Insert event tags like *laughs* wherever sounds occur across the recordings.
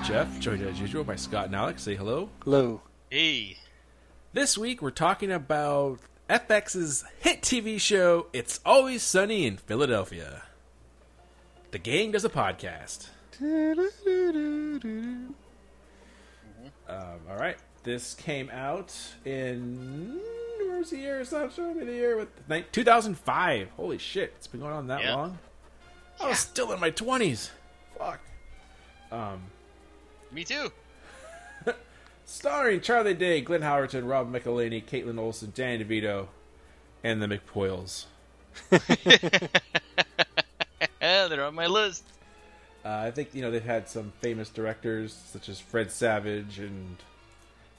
I'm Jeff, joined as usual by Scott and Alex. Say hello. Hello. Hey, This week we're talking about FX's hit TV show It's Always Sunny in Philadelphia. The gang does a podcast. Um, all right, this came out in where's the year? It's not showing me the year with ni- 2005. Holy shit, it's been going on that Yeah. long. I was still in my 20s. Fuck. Me too. *laughs* Starring Charlie Day, Glenn Howerton, Rob McElhenney, Kaitlin Olson, Dan DeVito, and the McPoyles. *laughs* They're on my list. Uh, I think you know they've had some famous directors such as Fred Savage and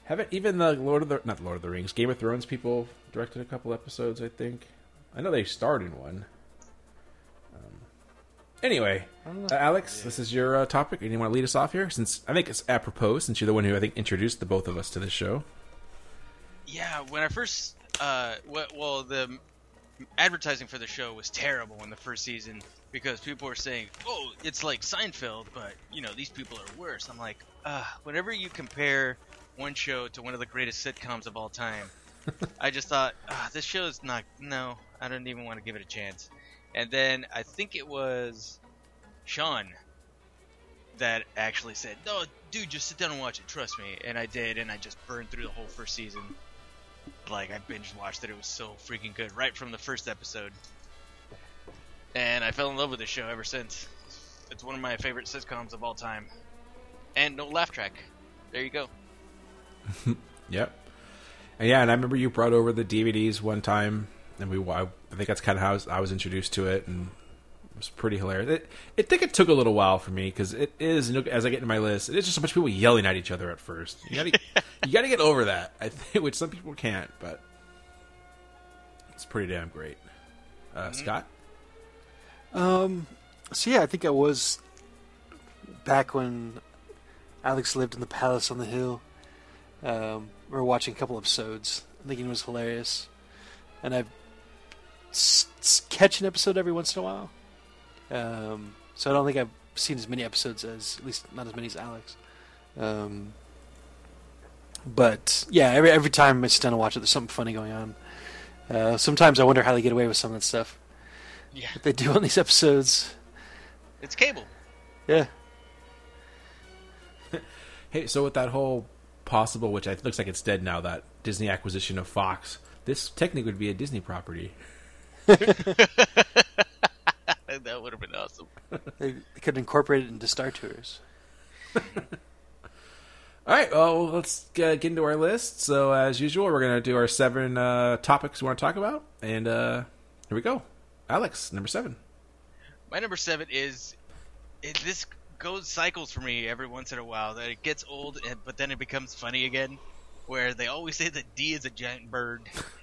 haven't even the Lord of the not Lord of the Rings Game of Thrones people directed a couple episodes. I think I know they starred in one. Anyway, uh, Alex, this is your uh, topic, and you want to lead us off here since I think it's apropos since you're the one who I think introduced the both of us to this show. Yeah, when I first, uh, well, the advertising for the show was terrible in the first season because people were saying, "Oh, it's like Seinfeld, but you know these people are worse." I'm like, uh, whenever you compare one show to one of the greatest sitcoms of all time, *laughs* I just thought, ah, this show is not. No, I don't even want to give it a chance. And then I think it was Sean that actually said, "No, dude, just sit down and watch it. Trust me." And I did, and I just burned through the whole first season. Like I binge watched it. It was so freaking good, right from the first episode. And I fell in love with the show ever since. It's one of my favorite sitcoms of all time. And no laugh track. There you go. *laughs* Yep. And yeah, and I remember you brought over the DVDs one time, and we I think that's kind of how I was, I was introduced to it, and it was pretty hilarious. It, I think it took a little while for me because it is as I get into my list, it is just a bunch of people yelling at each other at first. You gotta *laughs* you gotta get over that, I think, which some people can't, but it's pretty damn great. Uh, Scott, Um, so yeah, I think I was back when Alex lived in the palace on the hill. Um, we were watching a couple episodes, thinking it was hilarious, and I s- s- catch an episode every once in a while. Um, so I don't think I've seen as many episodes as, at least not as many as Alex. Um, but yeah, every every time I sit down and watch it, there's something funny going on. Uh, sometimes I wonder how they get away with some of that stuff Yeah, that they do on these episodes. it's cable. Yeah. *laughs* hey, so with that whole possible, which I, looks like it's dead now, that Disney acquisition of Fox, this technically would be a Disney property. *laughs* that would have been awesome. They, they could incorporate it into Star Tours. *laughs* All right, well, let's get into our list. So, as usual, we're going to do our seven uh, topics we want to talk about. And uh, here we go. Alex, number seven. My number seven is it, this goes cycles for me every once in a while. That it gets old, and, but then it becomes funny again. Where they always say that D is a giant bird. *laughs*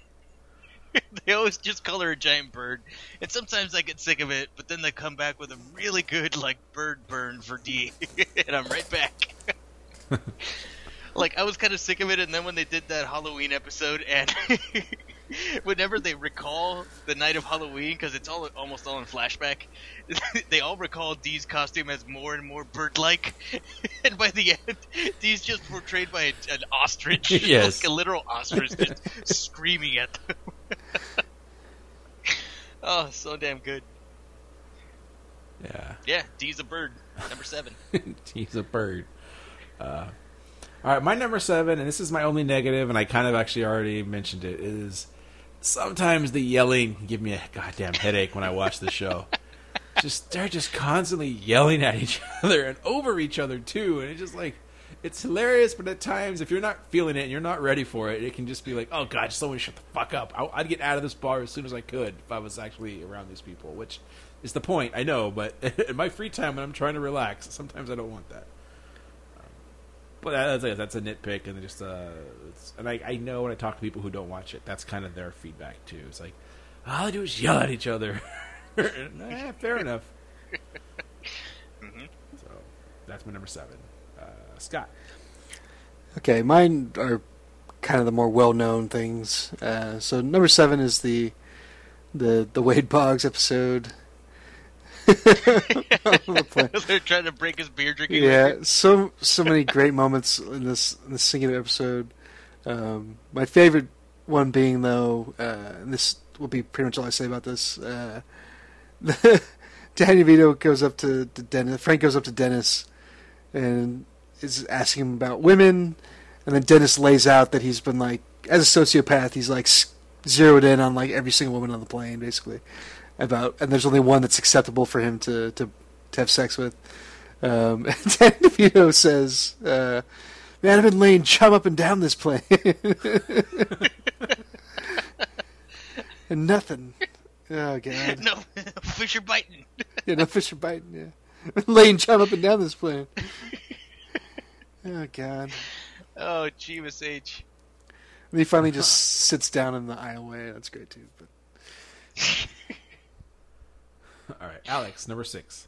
*laughs* they always just call her a giant bird, and sometimes I get sick of it. But then they come back with a really good like bird burn for D, *laughs* and I'm right back. like I was kind of sick of it, and then when they did that Halloween episode, and *laughs* whenever they recall the night of Halloween, because it's all almost all in flashback, they all recall Dee's costume as more and more bird-like, and by the end, Dee's just portrayed by a, an ostrich, Yes. like a literal ostrich, just screaming at them. *laughs* oh, so damn good. Yeah. Yeah, D's a bird. Number seven. *laughs* D's a bird. Uh, all right, my number seven, and this is my only negative, and I kind of actually already mentioned it, is sometimes the yelling give me a goddamn headache when I watch the show. *laughs* just they're just constantly yelling at each other and over each other too, and it's just like it's hilarious. But at times, if you're not feeling it and you're not ready for it, it can just be like, oh god, someone shut the fuck up. I- I'd get out of this bar as soon as I could if I was actually around these people, which is the point. I know, but *laughs* in my free time when I'm trying to relax, sometimes I don't want that. But that's a, that's a nitpick, and just uh, it's, and I, I know when I talk to people who don't watch it, that's kind of their feedback too. It's like all they do is yell at each other. *laughs* eh, fair enough. *laughs* So that's my number seven. Scott. Okay, mine are kind of the more well-known things. Uh, so number seven is the the the Wade Boggs episode. *laughs* The. *laughs* They're trying to break his beer drinking. yeah, record. so so many great moments in this in this singular episode. Um, my favorite one being though, uh, and this will be pretty much all I say about this. Uh, *laughs* Danny Vito goes up to, to Dennis. Frank goes up to Dennis and is asking him about women, and then Dennis lays out that he's been like, as a sociopath, he's like zeroed in on like every single woman on the plane, basically. About and there's only one that's acceptable for him to to, to have sex with. Um, *laughs* and Danny DeVito says, uh, "Man, I've been laying chum up and down this plane, *laughs* and nothing." Oh god, *laughs* No, fish are biting. yeah, no fish are biting. Yeah, laying chum up and down this plane. Oh god. Oh, Jeebus H. And he finally just *laughs* sits down in the aisleway. That's great too. But *laughs* All right, Alex, number six.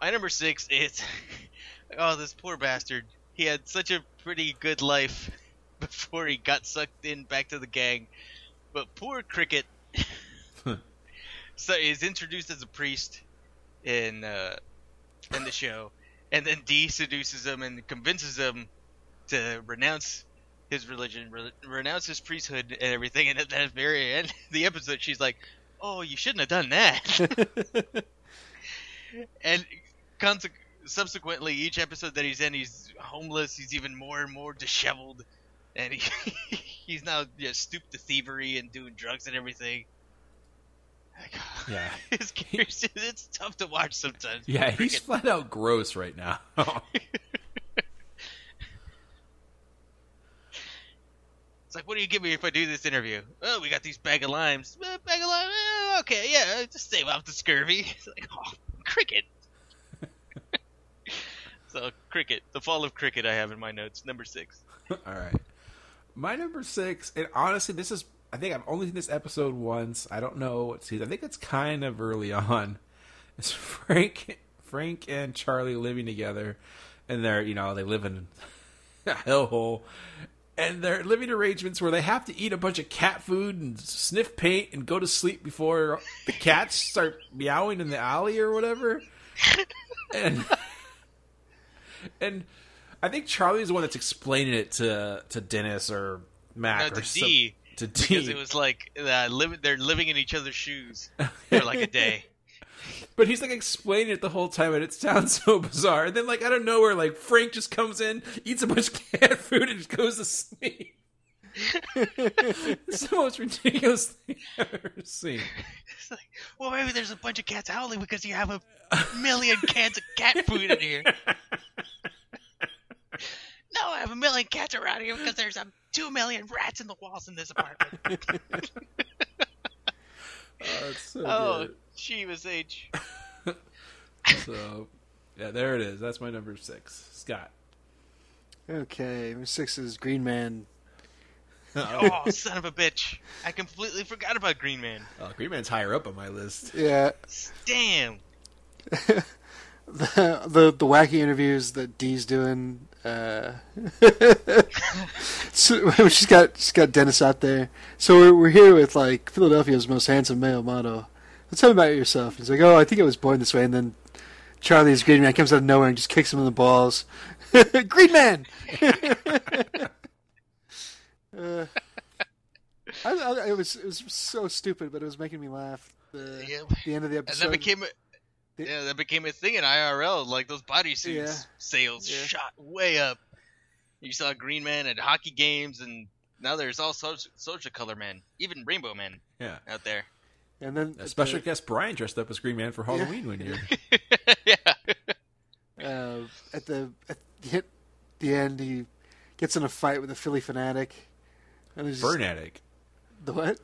My number six is *laughs* oh this poor bastard. He had such a pretty good life before he got sucked in back to the gang, but poor Cricket. so he's introduced as a priest in uh, in the show, and then Dee seduces him and convinces him to renounce his religion, re- renounce his priesthood and everything. And at the very end of *laughs* the episode, she's like, "Oh, you shouldn't have done that." *laughs* *laughs* and conse- subsequently, each episode that he's in, he's homeless. He's even more and more disheveled, and he he's now just stooped to thievery and doing drugs and everything. Yeah. *laughs* His character, *laughs* it's tough to watch sometimes. Yeah, he's Cricket. flat out gross right now. *laughs* It's like, what do you give me if I do this interview? Oh, we got these bag of limes. Eh, bag of limes. eh, okay, yeah, just save off the scurvy. It's like, oh, cricket. so, cricket. The fall of cricket. I have in my notes. Number six. All right. My number six, and honestly, this is, I think I've only seen this episode once. I don't know what season. I think it's kind of early *laughs* on. It's Frank, Frank and Charlie living together, and they're, you know, they live in a hellhole. And their living arrangements where they have to eat a bunch of cat food and sniff paint and go to sleep before the cats start meowing in the alley or whatever. And and I think Charlie's the one that's explaining it to to Dennis or Mac No, or to some- D. to D. *laughs* Because it was like uh, live, they're living in each other's shoes *laughs* for like a day. But he's like explaining it the whole time, and it sounds *laughs* so bizarre. And then, like out of nowhere, like Frank just comes in, eats a bunch of cat food, and just goes to sleep. it's the most ridiculous thing I've ever seen. It's like, well, maybe there's a bunch of cats howling because you have a million cans of cat food in here. No, I have a million cats around here because there's a two million rats in the walls in this apartment. *laughs* Oh, it's so oh, Chivas H. good. *laughs* So, yeah, there it is. That's my number six. Scott. okay, number six is Green Man. Oh, *laughs* son of a bitch! I completely forgot about Green Man. Oh, Green Man's higher up on my list. Yeah, Damn. the the the wacky interviews that Dee's doing. Uh, *laughs* so, *laughs* she's got she's got Dennis out there. So we're we're here with like Philadelphia's most handsome male model. Let's tell me about yourself. He's like, oh, I think I was born this way. And then Charlie's Green Man comes out of nowhere and just kicks him in the balls. *laughs* Green Man. uh, I, I, it was it was so stupid, but it was making me laugh. The, Yeah. the end of the And episode. that became a, yeah, that became a thing in IRL. Like those bodysuits Yeah. sales Yeah. shot way up. You saw Green Man at hockey games, and now there's all sorts, sorts of color men, even Rainbow Men Yeah. out there. and then A special the- guest Brian dressed up as Green Man for Halloween one year. *laughs* yeah. uh, at the at the, the end, he gets in a fight with a Philly fanatic. And there's just- Fernatic. the what?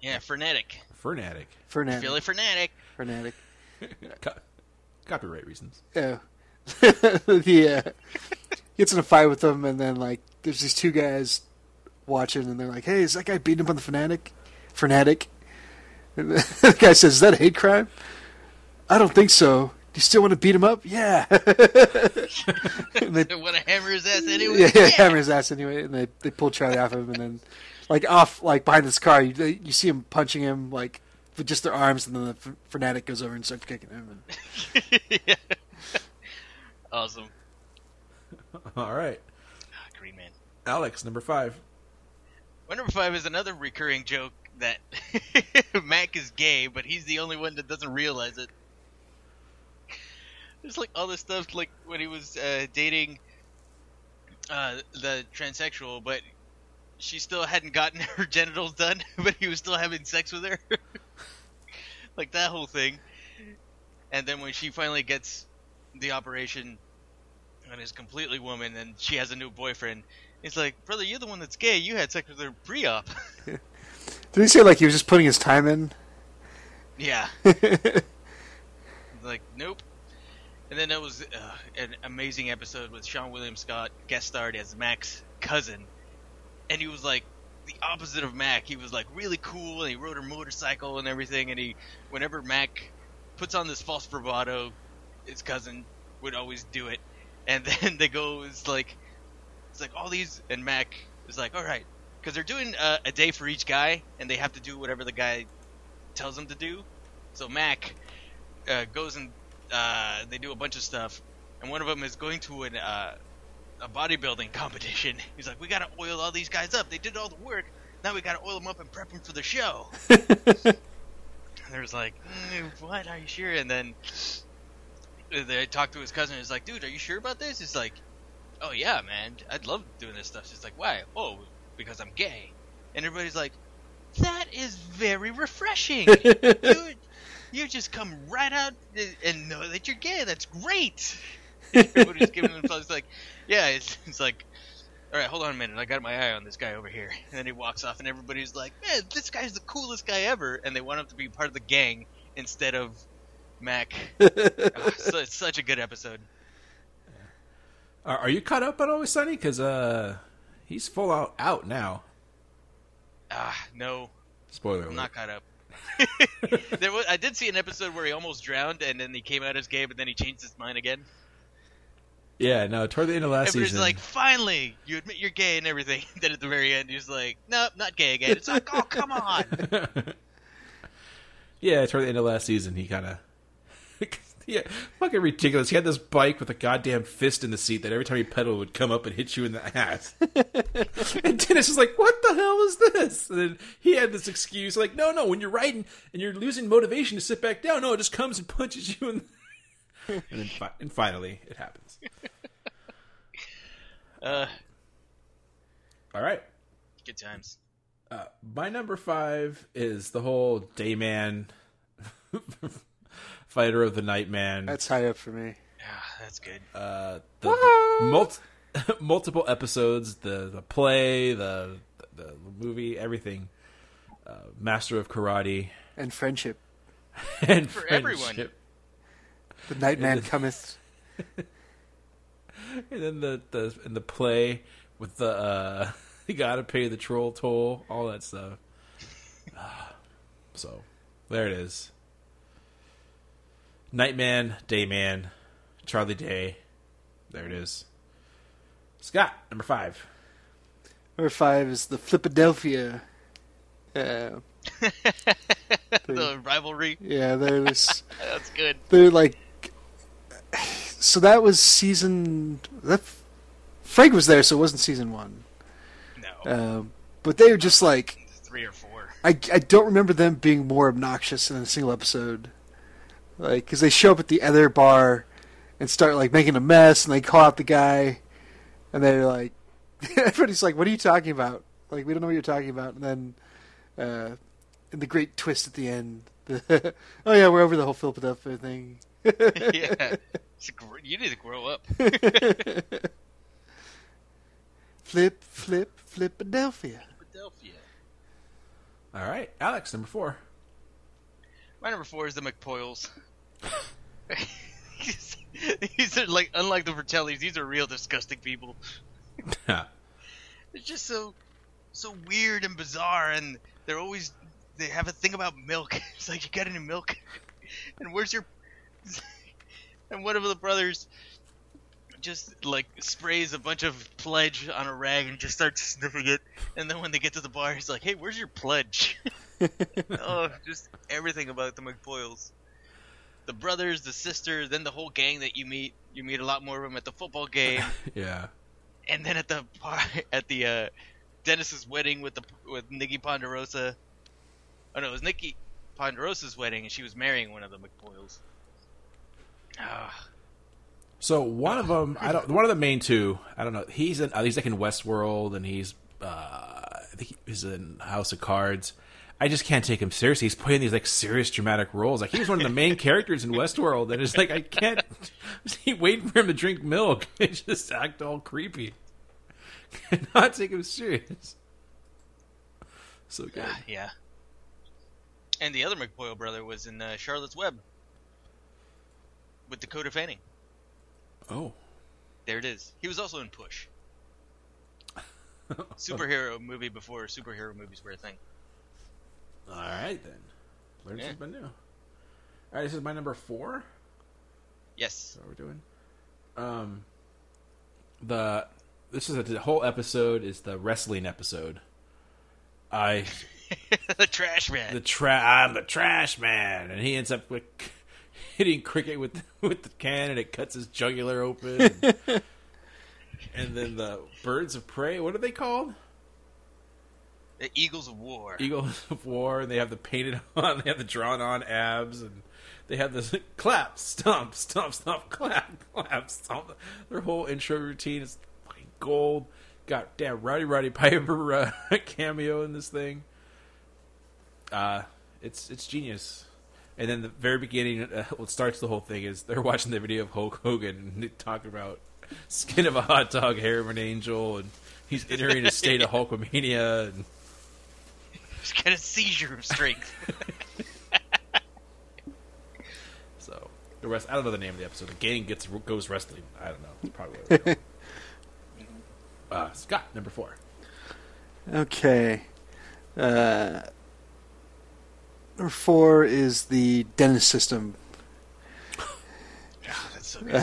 Yeah, frenetic. Fernatic. Fanatic. Philly frenetic. Fanatic. *laughs* Co- copyright reasons. Yeah. *laughs* the uh, gets in a fight with them, and then like there's these two guys watching, and they're like, "Hey, is that guy beating up on the fanatic?" Fanatic. And *laughs* the guy says, "Is that a hate crime?" I don't think so. Do you still want to beat him up? Yeah. and they, They want to hammer his ass anyway. yeah, yeah, hammer his ass anyway, and they they pull Charlie off of him, and then like off like behind this car, you you see him punching him like with just their arms, and then the f- fanatic goes over and starts kicking him. And, Yeah. *laughs* Awesome. *laughs* All right, Ah, Green Man. Alex, number five. My number five is another recurring joke that *laughs* Mac is gay, but he's the only one that doesn't realize it. There's like all this stuff, like when he was uh, dating uh, the transsexual, but she still hadn't gotten her genitals done, but he was still having sex with her. Like that whole thing. And then when she finally gets the operation and is completely woman, and she has a new boyfriend, he's like, "Brother, you're the one that's gay. You had sex with her pre-op." *laughs* did he say like he was just putting his time in? yeah. *laughs* Like, nope. And then there was uh, an amazing episode with Seann William Scott guest starred as Mac's cousin, and he was like the opposite of Mac. He was like really cool, and he rode a motorcycle and everything. And he, whenever Mac puts on this false bravado, his cousin would always do it. And *laughs* then they go, it's like, it's like all these, and Mac is like, all right, because they're doing uh, a day for each guy, and they have to do whatever the guy tells them to do. So Mac uh, goes and uh, they do a bunch of stuff, and one of them is going to an uh, a bodybuilding competition. *laughs* He's like, "We gotta oil all these guys up. They did all the work. Now we gotta oil them up and prep them for the show." and *laughs* there's like, mm, "What? Are you sure?" And then they talk to his cousin. He's like, "Dude, are you sure about this?" He's like, "Oh yeah, man. I'd love doing this stuff." She's like, "Why?" "Oh, because I'm gay." And everybody's like, "That is very refreshing." *laughs* you, you just come right out and know that you're gay. That's great. Everybody's giving *laughs* themselves like, yeah, it's, it's like, all right, hold on a minute. I got my eye on this guy over here. And then he walks off, and everybody's like, man, this guy's the coolest guy ever. And they want him to be part of the gang instead of Mac. *laughs* Oh, so it's such a good episode. Are, are you caught up on Always Sunny? Because uh, he's full out out now. Ah, no, Spoiler. I'm not caught up. *laughs* there was, I did see an episode where he almost drowned, and then he came out as gay, but then he changed his mind again. Yeah, no. Toward the end of last Everybody's season, like, finally, you admit you're gay and everything. *laughs* then at the very end, he's like, nope, not gay again. It's like, oh, come on. *laughs* yeah, toward the end of last season, he kind of. *laughs* yeah, fucking ridiculous. He had this bike with a goddamn fist in the seat that every time he pedaled would come up and hit you in the ass. and Dennis was like, "What the hell is this?" And then he had this excuse like, "No, no, when you're riding and you're losing motivation to sit back down, no, it just comes and punches you." In the... *laughs* and then, fi- and finally, it happens. *laughs* Uh, All right. good times. Uh, my number five is the whole Dayman *laughs* fighter of the night man. That's high up for me. Yeah, that's good. uh, the, the mul- multiple episodes, the the play, the the, the movie, everything. Uh, Master of Karate And friendship. and For everyone. friendship. The night man cometh. *laughs* and then the the and the play with the uh, *laughs* you gotta pay the troll toll, all that stuff. *sighs* so there it is. Nightman, Dayman, Charlie Day. There it is. Scott, number five. Number five is the Philadelphia. Uh, *laughs* the rivalry. yeah, there's That's good. they're like. So that was season. That Frank was there, so it wasn't season one. No, Um, but they were just like three or four. I, I don't remember them being more obnoxious in a single episode. Like, because they show up at the other bar and start like making a mess, and they call out the guy, and they're like, *laughs* everybody's like, "What are you talking about? Like, we don't know what you're talking about." And then, uh, in the great twist at the end, the, *laughs* oh yeah, we're over the whole Philadelphia thing. Yeah, *laughs* It's gr- you need to grow up. *laughs* flip, flip, Flipadelphia. Philadelphia. Philadelphia. All right, Alex, number four. My number four is the McPoyles. *laughs* these are like unlike the Fratellis. These are real disgusting people. Yeah. It's just so so weird and bizarre, and they're always they have a thing about milk. It's like you got any milk, and where's your? *laughs* and one of the brothers just like sprays a bunch of pledge on a rag and just starts sniffing it, and then when they get to the bar, he's like, "Hey, where's your pledge?" *laughs* oh, just everything about the McPoyles. The brothers, the sisters, then the whole gang that you meet. You meet a lot more of them at the football *laughs* game yeah. and then at the par- at the uh, Dennis's wedding with the with Nikki Ponderosa. Oh no, it was Nikki Ponderosa's wedding, and she was marrying one of the McPoyles. Ah, So one of them, I don't. One of the main two, I don't know. He's in. Uh, he's like in Westworld, and he's. Uh, I think he's in House of Cards. I just can't take him seriously. He's playing these like serious dramatic roles. Like he was one of the main characters in Westworld, and it's like I can't. *laughs* I waiting for him to drink milk *laughs* and just act all creepy. Cannot take him serious. So good. yeah. And the other McPoyle brother was in uh, Charlotte's Web with Dakota Fanning. Oh, There it is. He was also in Push. *laughs* Superhero movie before superhero movies were a thing. all right then. Learn Yeah. something new. All right, this is my number four. Yes. That's what we're doing. Um, the this is a, the whole episode is the wrestling episode. I *laughs* the trash man. the tra- I'm the trash man, and he ends up with *laughs* hitting cricket with with the can, and it cuts his jugular open. and, *laughs* and then the birds of prey. What are they called? the Eagles of War. Eagles of War, and they have the painted *laughs* on, they have the drawn on abs, and they have this clap, stomp, stomp, stomp, clap, clap, stomp. Their whole intro routine is fucking gold. Got damn Rowdy Roddy Piper uh, cameo in this thing. Uh, it's it's genius. And then the very beginning, uh, *laughs* what starts the whole thing is they're watching the video of Hulk Hogan and they talk about skin of a hot dog, hair of an angel, and he's entering a state of *laughs* Hulkamania. And Just get a seizure of strength. *laughs* So the rest, I don't know the name of the episode. The gang gets goes wrestling. I don't know. It's probably what uh, Scott, number four. Okay. Uh, number four is the Dennis system. *laughs* That's so *laughs* good.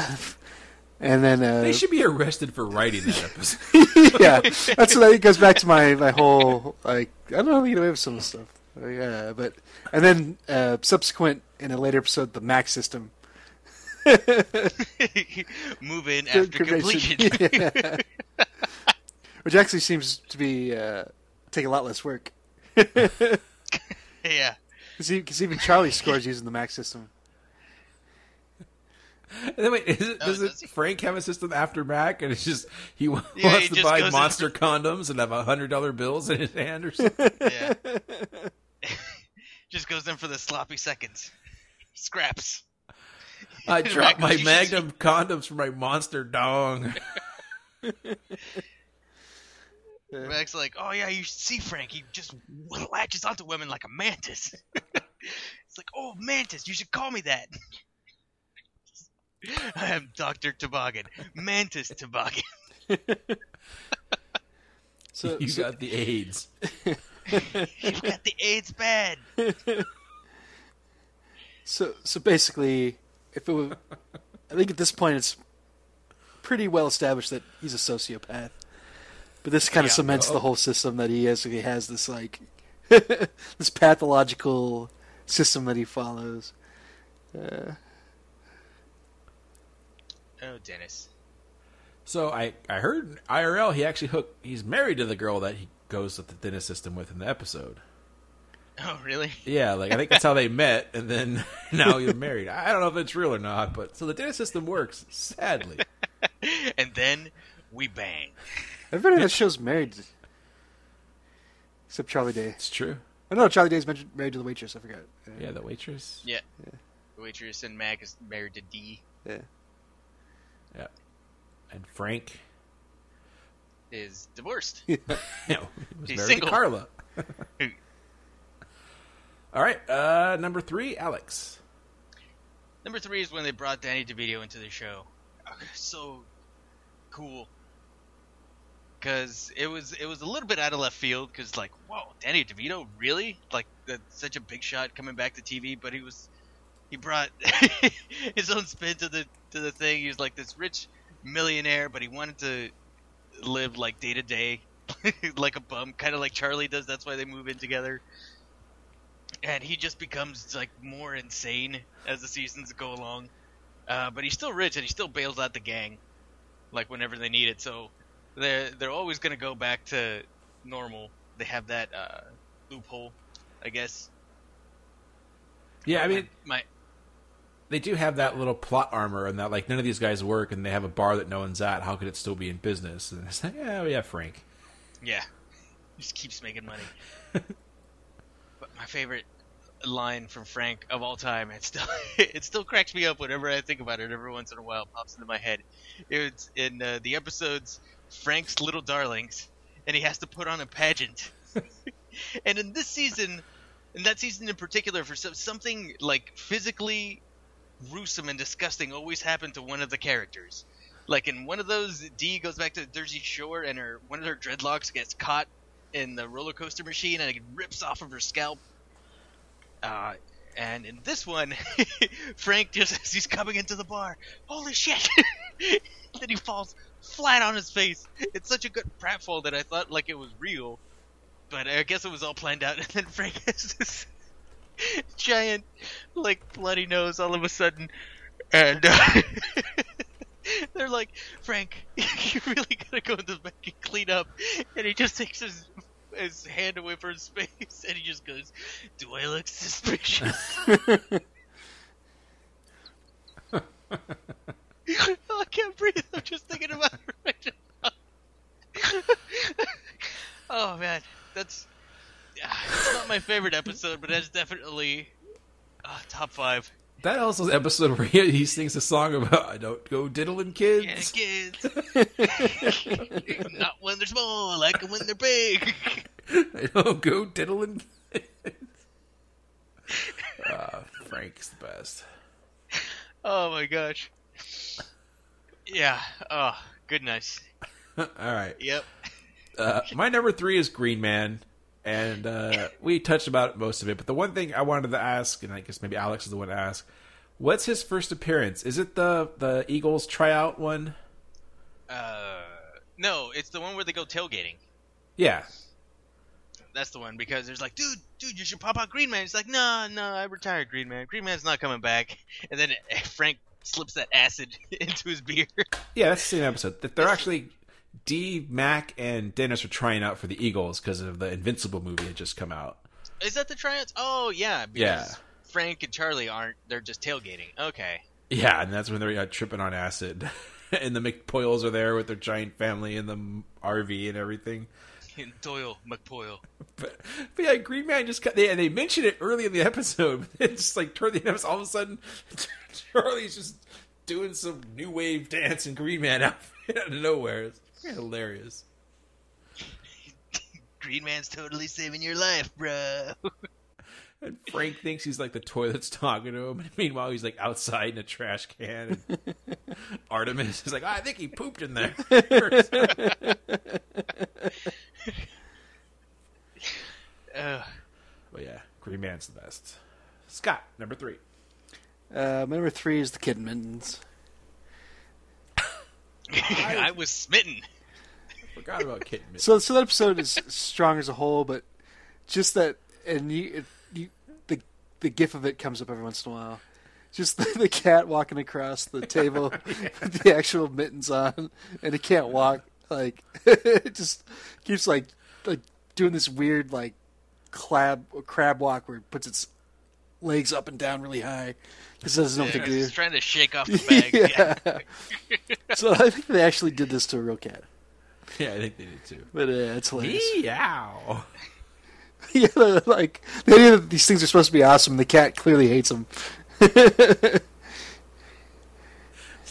And then uh, They should be arrested for writing that episode. *laughs* yeah, that's what it goes back to my my whole like I don't know how to get away with some stuff. Uh, yeah, but and then uh, subsequent in a later episode, the Mac system. Move in after completion. Yeah. Which actually seems to be uh, take a lot less work. yeah. Because even Charlie scores using the Mac system. and then wait, is it, Oh, does it does he? Frank have a system after Mac? And it's just he wa- Yeah, wants he to buy goes monster *laughs* condoms and have a hundred dollar bills in his hand or something. Yeah. *laughs* *laughs* Just goes in for the sloppy seconds. Scraps. I dropped my Mac- Magnum condoms for my monster dong. Mac's like, oh yeah, you should see Frank. He just latches onto women like a mantis. *laughs* it's like, oh, mantis, you should call me that. *laughs* I am Doctor Toboggan, Mantis Toboggan. *laughs* So, you so- got the AIDS. You've got the AIDS bad. So, so basically, if it was, I think at this point it's pretty well established that he's a sociopath. But this kind of Yeah. cements the whole system that he basically has this like *laughs* this pathological system that he follows. Uh, Oh, Dennis. So I, I heard IRL he actually hooked he's married to the girl that he goes with the Dennis system with in the episode. Oh, really? Yeah, like I think that's how they *laughs* met, and then *laughs* now you're married. I don't know if it's real or not, but so the Dennis system works. Sadly, and then we bang. Everybody on that show's married, except Charlie Day. it's true. Oh no, Charlie Day's married married to the waitress. I forgot. Yeah, the waitress. Yeah. The waitress and Mac is married to D. yeah. Yeah, and Frank. Is divorced. *laughs* *laughs* You know, he was He's married single. to Carla. *laughs* All right, uh, number three, Alex. Number three is when they brought Danny DeVito into the show. So cool. Because it was it was a little bit out of left field. Because like, whoa, Danny DeVito, really? Like such a big shot coming back to TV. But he was he brought *laughs* his own spin to the to the thing. He was like this rich millionaire, but he wanted to live like day to day, like a bum, kind of like Charlie does. That's why they move in together. And he just becomes like more insane as the seasons go along. Uh, but he's still rich and he still bails out the gang, like whenever they need it. So they're they're always gonna go back to normal. They have that uh, loophole, I guess. Yeah, I mean, my they do have that little plot armor, and that like none of these guys work, and they have a bar that no one's at. How could it still be in business? And it's like, yeah, yeah, Frank. yeah, *laughs* just keeps making money. *laughs* but my favorite line from Frank of all time, it still *laughs* it still cracks me up whenever I think about it. Every once in a while, it pops into my head. It's in uh, the episodes Frank's Little Darlings, and he has to put on a pageant. *laughs* and in this season, in that season in particular, for some, something like physically gruesome and disgusting always happened to one of the characters. Like in one of those, Dee goes back to Jersey Shore, and her one of her dreadlocks gets caught in the roller coaster machine, and it rips off of her scalp. Uh, and in this one, *laughs* Frank just as he's coming into the bar, holy shit! *laughs* then he falls flat on his face. It's such a good pratfall that I thought like it was real, but I guess it was all planned out. *laughs* And then Frank has this giant, like bloody nose all of a sudden, and uh, *laughs* they're like, Frank, *laughs* you really gotta go in the back and clean up. And he just takes his his hand away from his face, and he just goes, "Do I look suspicious?" *laughs* I can't breathe. I'm just thinking about it right now. *laughs* oh man, that's it's not my favorite episode, but that's definitely uh, top five. That also episode where he, he sings a song about I don't go diddling kids. Yeah, kids. *laughs* not when they're small, I like them when they're big. I don't go diddling kids. uh, Frank's the best. Oh my gosh. Yeah. Oh, goodness. *laughs* All right. Yep. *laughs* Uh, my number three is Green Man, and uh, we touched about most of it. But the one thing I wanted to ask, and I guess maybe Alex is the one to ask, what's his first appearance? Is it the the Eagles tryout one? Uh, no, it's the one where they go tailgating. Yeah. That's the one because there's like, dude, dude, you should pop out Green Man. He's like, no, no, I retired Green Man. Green Man's not coming back. And then *laughs* Frank slips that acid *laughs* into his beer. Yeah, that's the same episode. That They're actually D, Mac, and Dennis are trying out for the Eagles because of the Invincible movie that just come out. Is that the tryouts? Oh yeah, because Yeah. Frank and Charlie aren't. They're just tailgating. Okay. Yeah, and that's when they're uh, tripping on acid, *laughs* and the McPoyles are there with their giant family in the RV and everything. And Doyle McPoyle. But, but yeah, Green Man just got they and they mentioned it early in the episode. *laughs* But it's just like toward the end, of it, all of a sudden, *laughs* Charlie's just doing some new wave dance in Green Man outfit *laughs* out of nowhere. It's hilarious. Green Man's totally saving your life, bro. And Frank thinks he's like the toilet's talking to him. And meanwhile, he's like outside in a trash can. And Artemis is like, I think he pooped in there. *laughs* Uh, but yeah, Green Man's the best. Scott, number three. Uh, my number three is the Kitten Mittens. *laughs* I was smitten. Forgot about Kitten. Mittens. So, so that episode is *laughs* strong as a whole, but just that, and you, it, you, the the gif of it comes up every once in a while. Just the, the cat walking across the table with the actual mittens on, and it can't walk. Like *laughs* it just keeps like like doing this weird like crab crab walk where it puts its legs up and down really high because it doesn't know what to do. He's trying to shake off the *laughs* bag. yeah. yeah. *laughs* so I think they actually did this to a real cat. yeah, I think they did too. But uh, it's hilarious. Meow. yeah, like the idea that these things are supposed to be awesome. The cat clearly hates them.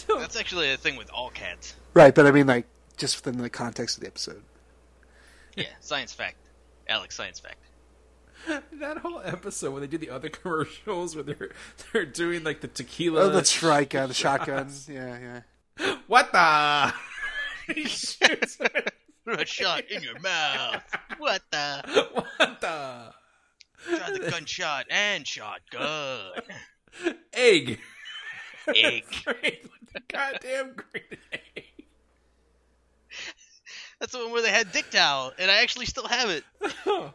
That's actually a thing with all cats. right, but I mean, like just within the context of the episode. Yeah, science fact. Alex, science fact. *laughs* that whole episode when they do the other *laughs* commercials where they're they're doing like the tequila. Oh, that's right, guy. The shotgun. Yeah, yeah. *laughs* What the? he shoots a shot in your mouth. What the? What the? Try the gunshot and shotgun. Egg. Egg. Great with the goddamn green egg. That's the one where they had dick towel, and I actually still have it. *laughs*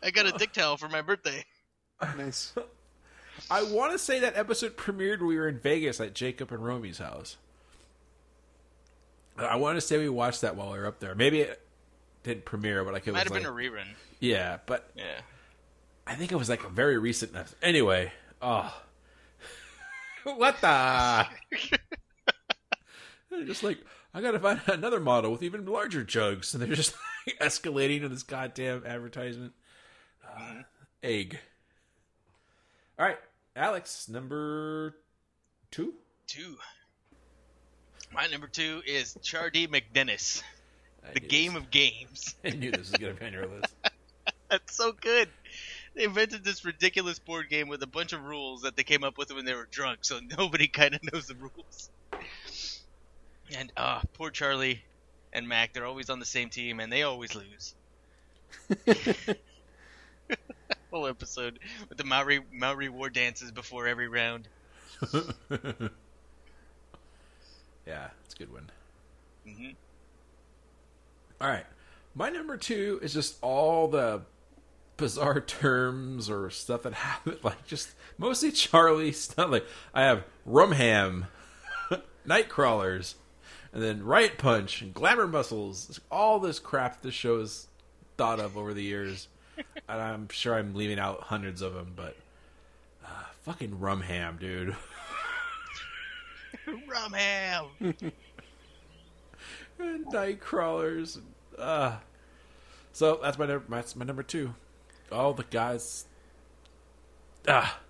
I got a dick towel for my birthday. Nice. *laughs* I want to say that episode premiered when we were in Vegas at Jacob and Romy's house. I want to say we watched that while we were up there. Maybe it didn't premiere, but like it Might have was been a rerun. yeah. But Yeah. I think it was like a very recent. Anyway, oh, *laughs* what the? Just like I gotta find *laughs* another model with even larger jugs, *laughs* and they're just like, escalating in this goddamn advertisement. Uh, egg. All right, Alex, number two. Two. My number two is Chardee MacDennis, I the game this. of games. *laughs* I knew this was gonna be on your list. That's so good. They invented this ridiculous board game with a bunch of rules that they came up with when they were drunk, so nobody kind of knows the rules. And ah, poor Charlie and Mac, they're always on the same team, and they always lose. *laughs* *laughs* Whole episode with the Maori Maori war dances before every round. *laughs* yeah, it's a good one. hmm All right. My number two is just all the bizarre terms or stuff that happen. Like, just mostly Charlie stuff. Like, I have Rumham, Nightcrawlers, and then Riot Punch and Glamour Muscles. All this crap this has thought of over the years. *laughs* and I'm sure I'm leaving out hundreds of them, but uh, fucking Rumham, dude. *laughs* Rumham. *laughs* and Nightcrawlers. Uh, so that's my, num- that's my number two. All the guys. Ah,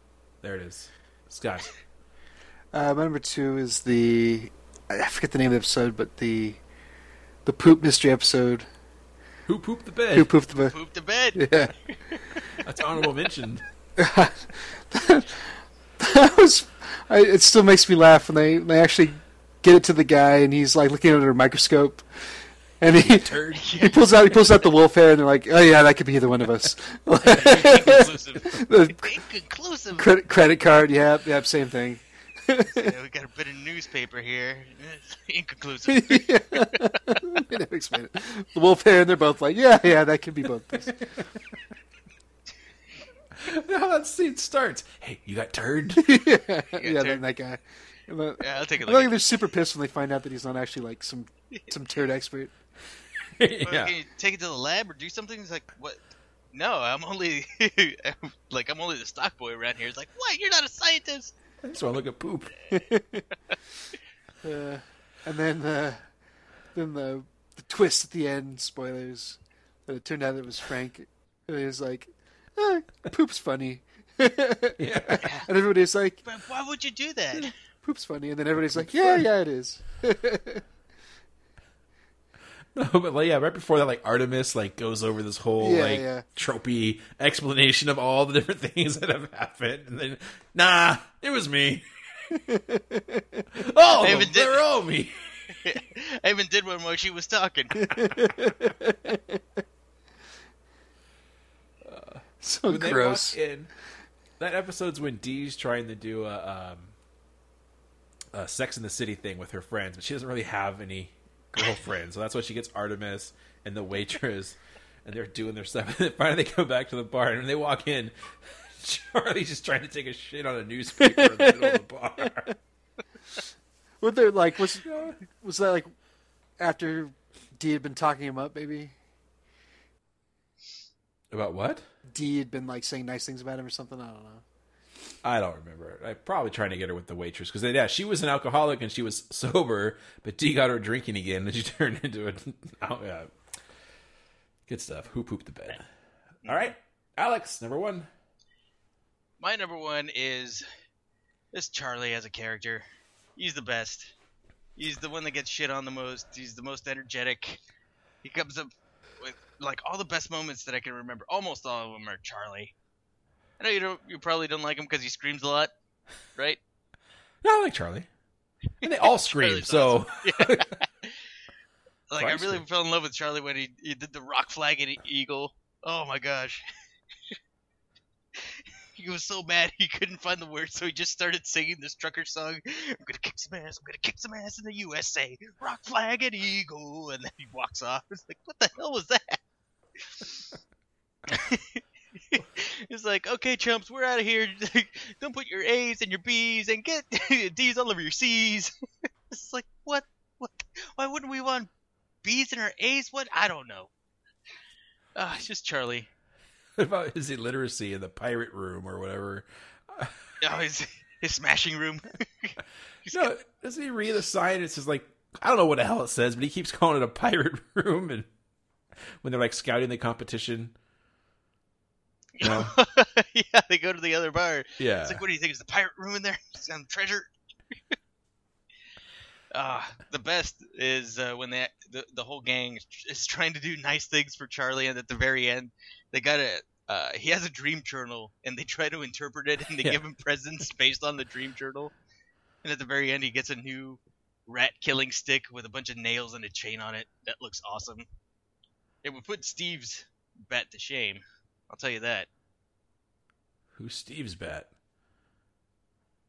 there it is. Scott. Uh, my number two is the I forget the name of the episode, but the the poop mystery episode. Who pooped the bed? Who pooped the Poop to bed. Yeah. *laughs* That's honorable mention. *laughs* that was. I, it still makes me laugh when they they actually get it to the guy and he's like looking under a microscope, and he Turd. *laughs* he pulls out he pulls out the wolf hair and they're like, oh yeah, that could be either one of us. Inconclusive. the Inconclusive. credit credit card, yeah, yeah, same thing. Yeah, *laughs* we got a bit of newspaper here. *laughs* Inconclusive. *laughs* They never explain it. The wolf hair, and they're both like, yeah, yeah, that could be both. of us. How that scene starts. Hey, you got turd? yeah, turd. then that guy. And Yeah, I'll take a I look. think they're super pissed when they find out that he's not actually like some some turd expert. Well, yeah. Can you take it to the lab or do something? He's like, what? No, I'm only like I'm only the stock boy around here. He's like, what? You're not a scientist. I just want to look at poop. *laughs* Uh, and then uh, then the the twist at the end, spoilers, that it turned out it was Frank. And he was like, eh, poop's funny. *laughs* Yeah. And everybody's like, But why would you do that? poop's funny. And then everybody's like, yeah, yeah, it is. *laughs* No, *laughs* but like, yeah, right before that, like Artemis like goes over this whole Yeah, like yeah. tropey explanation of all the different *laughs* things that have happened, and then nah, it was me. *laughs* oh, David did- they're all me. I even did one while she was talking. So When they gross. in, that episode's when Dee's trying to do a, um, a Sex in the City thing with her friends, but she doesn't really have any girlfriends, so that's why she gets Artemis and the waitress, and they're doing their stuff. *laughs* And then finally, they go back to the bar, and when they walk in, *laughs* Charlie's just trying to take a shit on a newspaper in the middle of the *laughs* bar. What they're like was was that like after D had been talking him up, maybe? About what? D had been like saying nice things about him or something. I don't know. I don't remember. I probably trying to get her with the waitress because yeah, she was an alcoholic and she was *laughs* sober, but Dee got her drinking again and she *laughs* turned into a. Oh, yeah. Good stuff. Who pooped the bed? All right, Alex, number one. My number one is this Charlie as a character. He's the best. He's the one that gets shit on the most. He's the most energetic. He comes up with like all the best moments that I can remember. Almost all of them are Charlie. I know you don't. You probably don't like him because he screams a lot, right? Yeah, I like Charlie. And they all *laughs* scream, so *laughs* Like I really fell in love with Charlie when he, he did the rock flag and eagle. Oh my gosh. *laughs* he was so mad he couldn't find the words, so he just started singing this trucker song. I'm gonna kick some ass, I'm gonna kick some ass in the USA. Rock flag and eagle and then he walks off. It's like what the hell was that? *laughs* It's like, okay, chumps, we're out of here. *laughs* Don't put your A's and your B's and get *laughs* D's all over your C's. it's like, what? What? Why wouldn't we want B's and our A's? What? I don't know. Ah, it's just Charlie. what about his illiteracy in the pirate room or whatever? Oh, his his smashing room. No, got- doesn't he read the sign? It's just like I don't know what the hell it says, but he keeps calling it a pirate room, and when they're like scouting the competition, No. *laughs* yeah, they go to the other bar. yeah, It's like, what do you think? Is the pirate room in there? *laughs* Some treasure? *laughs* Ah, the best is uh, when they, the the whole gang is trying to do nice things for Charlie, and at the very end, they got a uh, he has a dream journal, and they try to interpret it, and they Yeah. give him presents based on the dream journal, and at the very end, he gets a new rat killing stick with a bunch of nails and a chain on it. That looks awesome. It would put Steve's bet to shame. I'll tell you that. who's Steve's bat?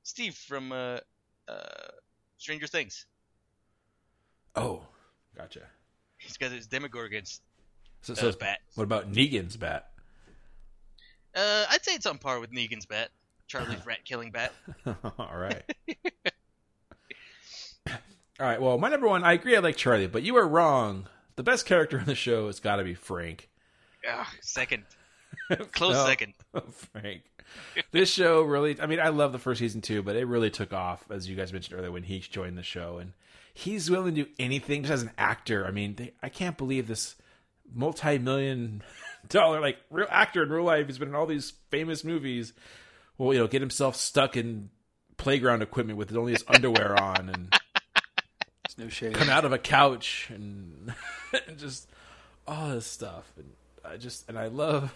Steve from uh, uh, Stranger Things. Oh, gotcha. He's got his Demogorgons So, uh, bat. what about Negan's bat? Uh, I'd say it's on par with Negan's bat. Charlie's *laughs* rat killing bat. *laughs* All right. *laughs* All right. Well, my number one, I agree. I like Charlie, but you are wrong. The best character in the show has got to be Frank. Ah, second, *laughs* close No. second. *laughs* Oh, Frank. This show really, I mean, I love the first season too, but it really took off, as you guys mentioned earlier, when he joined the show. And he's willing to do anything just as an actor. I mean, they, I can't believe this multi million *laughs* dollar, like, real actor in real life. He's been in all these famous movies. Well, you know, get himself stuck in playground equipment with only his underwear on and It's no shade. come out of a couch and, and just all this stuff and I just and I love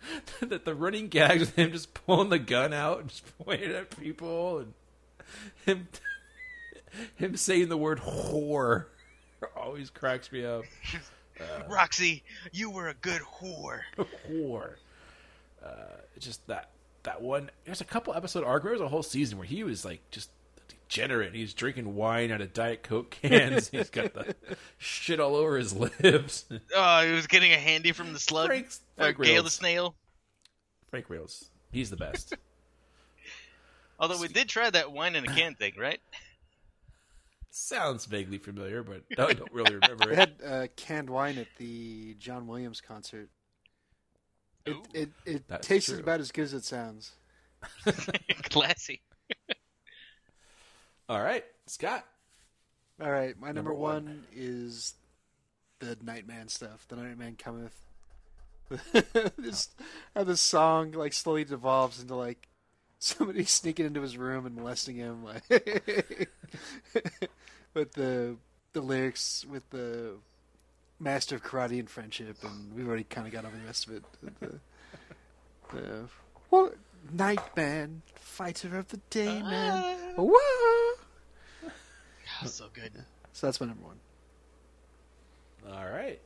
*laughs* that the running gags with him just pulling the gun out and just pointing at people and him *laughs* him saying the word whore *laughs* always cracks me up. Roxy, you were a good whore. Whore. Uh, just that that one. There's a couple episode arc. There was a whole season where he was like just degenerate. He's drinking wine out of Diet Coke cans. *laughs* He's got the shit all over his lips. Oh, he was getting a handy from the slug. Frank's- uh, Frank Gail the snail. Frank Reynolds. He's the best. *laughs* Although we did try that wine in a can thing, right? Sounds vaguely familiar, but I don't *laughs* really remember We it. had uh, canned wine at the John Williams concert. It Ooh. it, it tastes true. about as good as it sounds. Classy. All right, Scott. All right, my number, Number one. one. is the Nightman stuff. The Nightman cometh. *laughs* this how this song like slowly devolves into like somebody *laughs* sneaking into his room and molesting him. Like, *laughs* but the the lyrics with the master of karate and friendship, and we've already kind of got over the rest of it. The, the what Nightman, fighter of the day, man. Ah. Whoa! Oh, so good. So that's my number one. All right.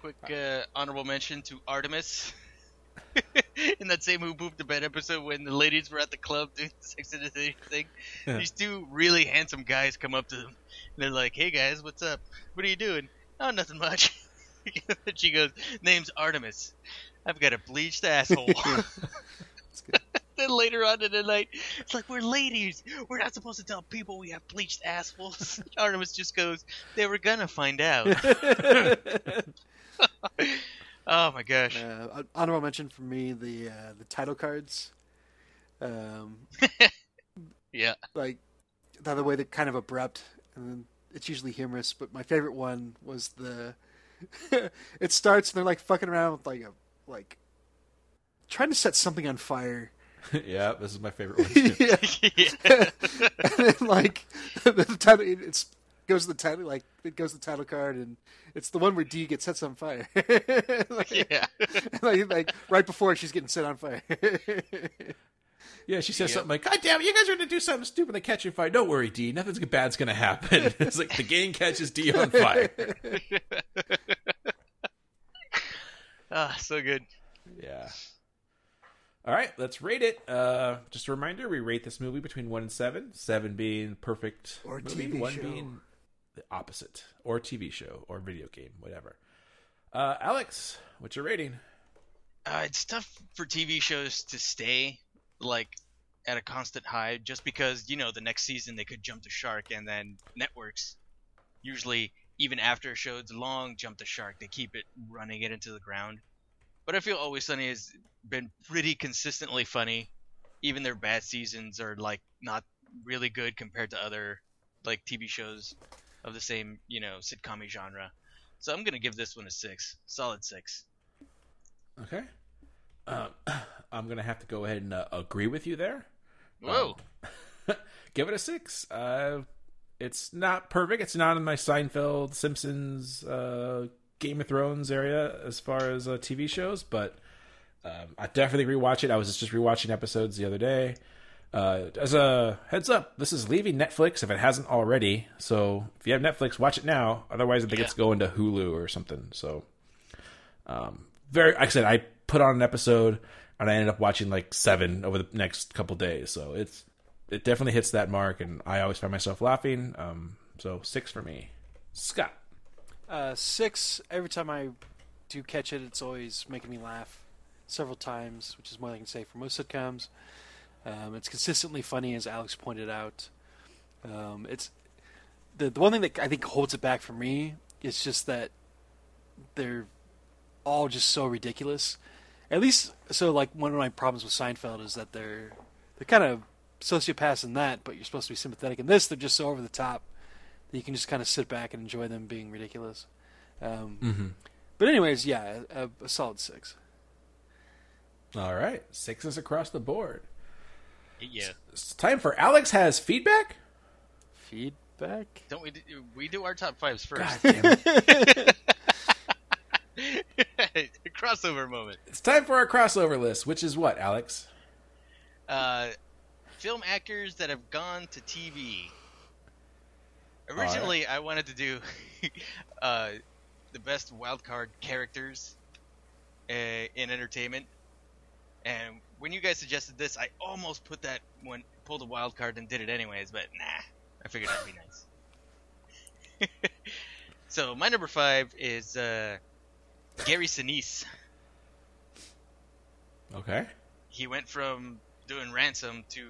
Quick uh, honorable mention to Artemis. *laughs* in that same Who Pooped the Bed episode when the ladies were at the club doing the Sex and the City thing, Yeah. these two really handsome guys come up to them. And they're like, hey guys, what's up? What are you doing? Oh, nothing much. *laughs* she goes, name's Artemis. I've got a bleached asshole. *laughs* then later on in the night, it's like, we're ladies. We're not supposed to tell people we have bleached assholes. *laughs* Artemis just goes, they were gonna find out. *laughs* *laughs* oh my gosh. Uh, honorable mention for me the uh, the title cards. Um, Yeah. like the other way they're kind of abrupt, and then it's usually humorous. But my favorite one was the. it starts and they're like fucking around with like a like trying to set something on fire. *laughs* yeah, this is my favorite one. Too. *laughs* yeah. yeah. *laughs* and then like the title, it's goes to the title like it goes to the title card, and it's the one where D gets set on fire. like, Yeah. like, like right before she's getting set on fire. Yeah, she says Yep. something like, God damn it, you guys are going to do something stupid like catch you fire. Don't worry, D. Nothing's bad's going to happen. it's like the game catches D on fire. Ah, so good. Yeah. All right, let's rate it. Uh, just a reminder, we rate this movie between 1 and 7. 7 being perfect Or movie, TV 1 show. being the opposite. Or TV show, or video game, whatever. Uh, Alex, what's your rating? Uh, it's tough for TV shows to stay like at a constant high, just because you know the next season they could jump the shark, and then networks usually even after a show's long jump the shark, they keep it running it into the ground. But I feel Always Sunny has been pretty consistently funny. Even their bad seasons are like not really good compared to other like TV shows of the same you know sitcom genre. So I'm gonna give this one a six, solid six. Okay. Um, *clears throat* I'm going to have to go ahead and uh, agree with you there. Whoa. *laughs* Give it a 6. Uh, it's not perfect. It's not in my Seinfeld, Simpsons, uh, Game of Thrones area as far as uh, TV shows, but um, I definitely rewatch it. I was just rewatching episodes the other day. Uh, as a heads up, this is leaving Netflix if it hasn't already. So if you have Netflix, watch it now. Otherwise, I think Yeah. it's going to Hulu or something. So, um, very like I said, I put on an episode and I ended up watching like seven over the next couple days. So it's it definitely hits that mark, and I always find myself laughing. Um, so six for me. Scott. Uh, six. Every time I do catch it, it's always making me laugh several times, which is more than I can say for most sitcoms. Um, it's consistently funny, as Alex pointed out. Um, it's the the one thing that I think holds it back for me is just that they're all just so ridiculous. At least, so like one of my problems with Seinfeld is that they're they're kind of sociopaths in that, but you're supposed to be sympathetic. In this, they're just so over the top that you can just kind of sit back and enjoy them being ridiculous. Um, Mm-hmm. But anyways, yeah, a, a solid six. All right, sixes across the board. Yeah. It's time for Alex has feedback. Feedback. Don't we? Do, we do our top fives first. God damn it. *laughs* Crossover moment. it's time for our crossover list, which is what, Alex? Uh, film actors that have gone to TV. Originally, I wanted to do *laughs* uh, the best wild card characters uh, in entertainment, and when you guys suggested this, I almost put that one, pulled a wild card and did it anyways. But nah, I figured that'd be nice. *laughs* so my number five is uh, Gary Sinise. Okay. he went from doing ransom to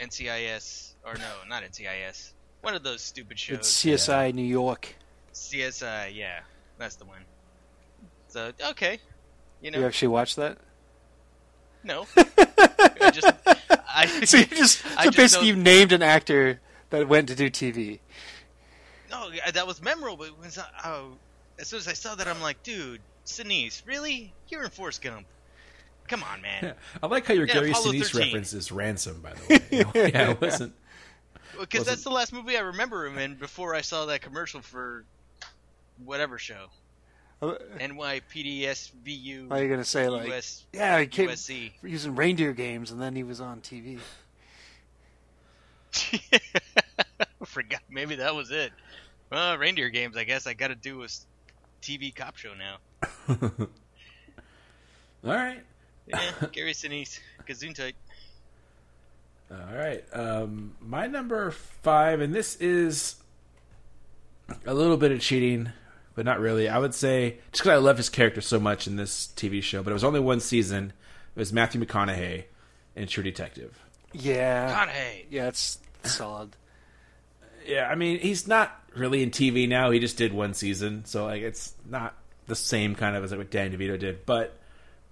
NCIS or no, not NCIS. One of those stupid shows. It's CSI New York. CSI, yeah, that's the one. So okay, you know, You actually watched that? no, *laughs* I just, I, *laughs* so you just I so just basically know- you named an actor that went to do TV. no, that was memorable. It was, uh, as soon as I saw that, I'm like, dude, Sinise, really? You're in Forrest Gump. Come on, man. I like how your Yeah, Gary Apollo Sinise 13. reference is ransom, by the way. *laughs* yeah, it wasn't. Because Wasn't- that's the last movie I remember him in before I saw that commercial for whatever show. NYPDSVU Are you gonna say like, US, yeah, he came USC. for using reindeer games, and then he was on TV? *laughs* Forgot. Maybe that was it. Well, reindeer games. I guess I got to do a TV cop show now. *laughs* All right. Yeah, Gary Sinise, Gesundheit. All right. Um, my number five, and this is a little bit of cheating, but not really. I would say just because I love his character so much in this TV show, but it was only one season. It was Matthew McConaughey in True Detective. Yeah, McConaughey. yeah, it's solid. Yeah, I mean he's not really in TV now. He just did one season, so like it's not the same kind of as like what Dan DeVito did. But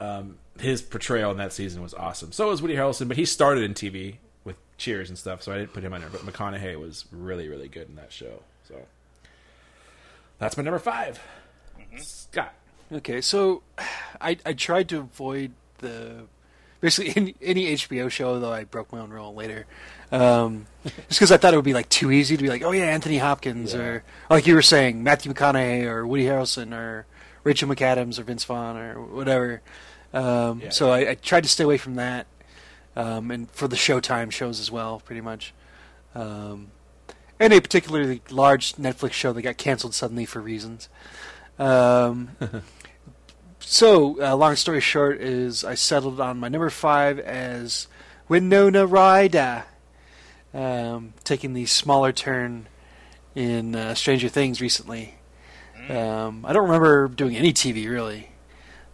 um, his portrayal in that season was awesome. So was Woody Harrelson, but he started in TV with Cheers and stuff, so I didn't put him on there. But McConaughey was really, really good in that show. So that's my number 5 Scott. Okay, so I I tried to avoid the basically any, any HBO show. Though I broke my own rule later, um, *laughs* just because I thought it would be like too easy to be like, oh yeah, Anthony Hopkins, Yeah. or like you were saying, Matthew McConaughey, or Woody Harrelson, or Rachel McAdams, or Vince Vaughn, or whatever. Um, Yeah. So I, I tried to stay away from that, um, and for the Showtime shows as well, pretty much. Um, and a particularly large Netflix show that got canceled suddenly for reasons. Um, *laughs* so, uh, long story short, is I settled on my number five as Winona Ryder, um, taking the smaller turn in uh, Stranger Things recently. Um, I don't remember doing any TV really,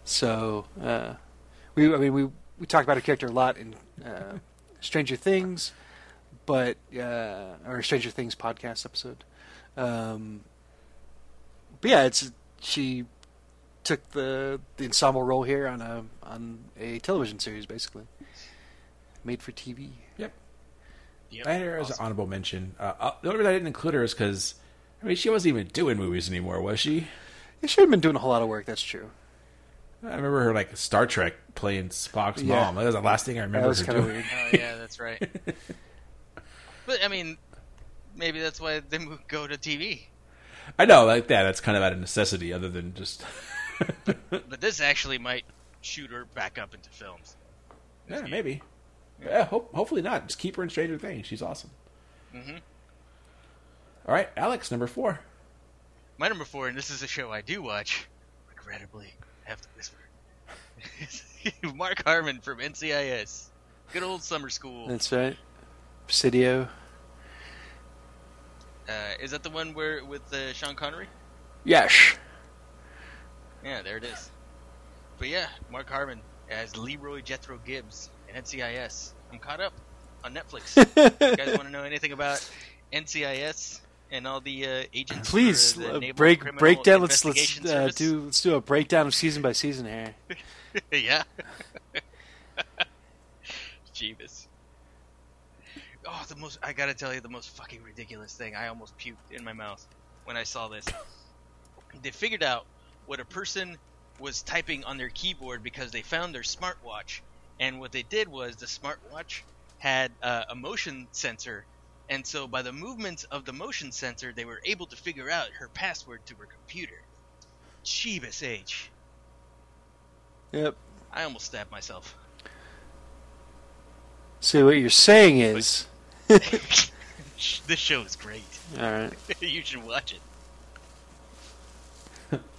so uh, we I mean we we talked about her character a lot in uh, Stranger Things, but uh, or Stranger Things podcast episode. Um, but yeah, it's she took the the ensemble role here on a on a television series, basically made for TV. Yep. Yep. I had her as an honorable mention. Uh, uh, the only reason I didn't include her is because, I mean, she wasn't even doing movies anymore, was she? Yeah, she hadn't been doing a whole lot of work. That's true. I remember her like Star Trek playing Spock's Yeah. mom. That was the last thing I remember That was her kind of doing. weird. Oh yeah, that's right. *laughs* but I mean, maybe that's why they mo- go to TV. I know, like that. That's kind of out of necessity, other than just. *laughs* But this actually might shoot her back up into films. yeah, maybe. Yeah, hope, hopefully not. Just keep her in Stranger Things. She's awesome. hmm All right, Alex, number four. My number four, and this is a show I do watch. Regrettably, I have to whisper. Mark Harmon from NCIS. Good old summer school. That's right. Presidio. Uh, is that the one where with uh, Sean Connery? Yes. Yeah, there it is. But yeah, Mark Harmon as Leroy Jethro Gibbs in NCIS. I'm caught up on Netflix. *laughs* you guys want to know anything about NCIS and all the uh, agents? Please for the uh, Naval break Criminal break down. Let's let's uh, do let's do a breakdown of season by season here. *laughs* yeah. *laughs* Jeebus. Oh, the most, I gotta tell you, the most fucking ridiculous thing. I almost puked in my mouth when I saw this. They figured out what a person was typing on their keyboard because they found their smartwatch. And what they did was the smartwatch had uh, a motion sensor. And so by the movements of the motion sensor, they were able to figure out her password to her computer. Jeebus H. Yep. I almost stabbed myself. So what you're saying is, *laughs* this show is great. all right. *laughs* you should watch it. *laughs*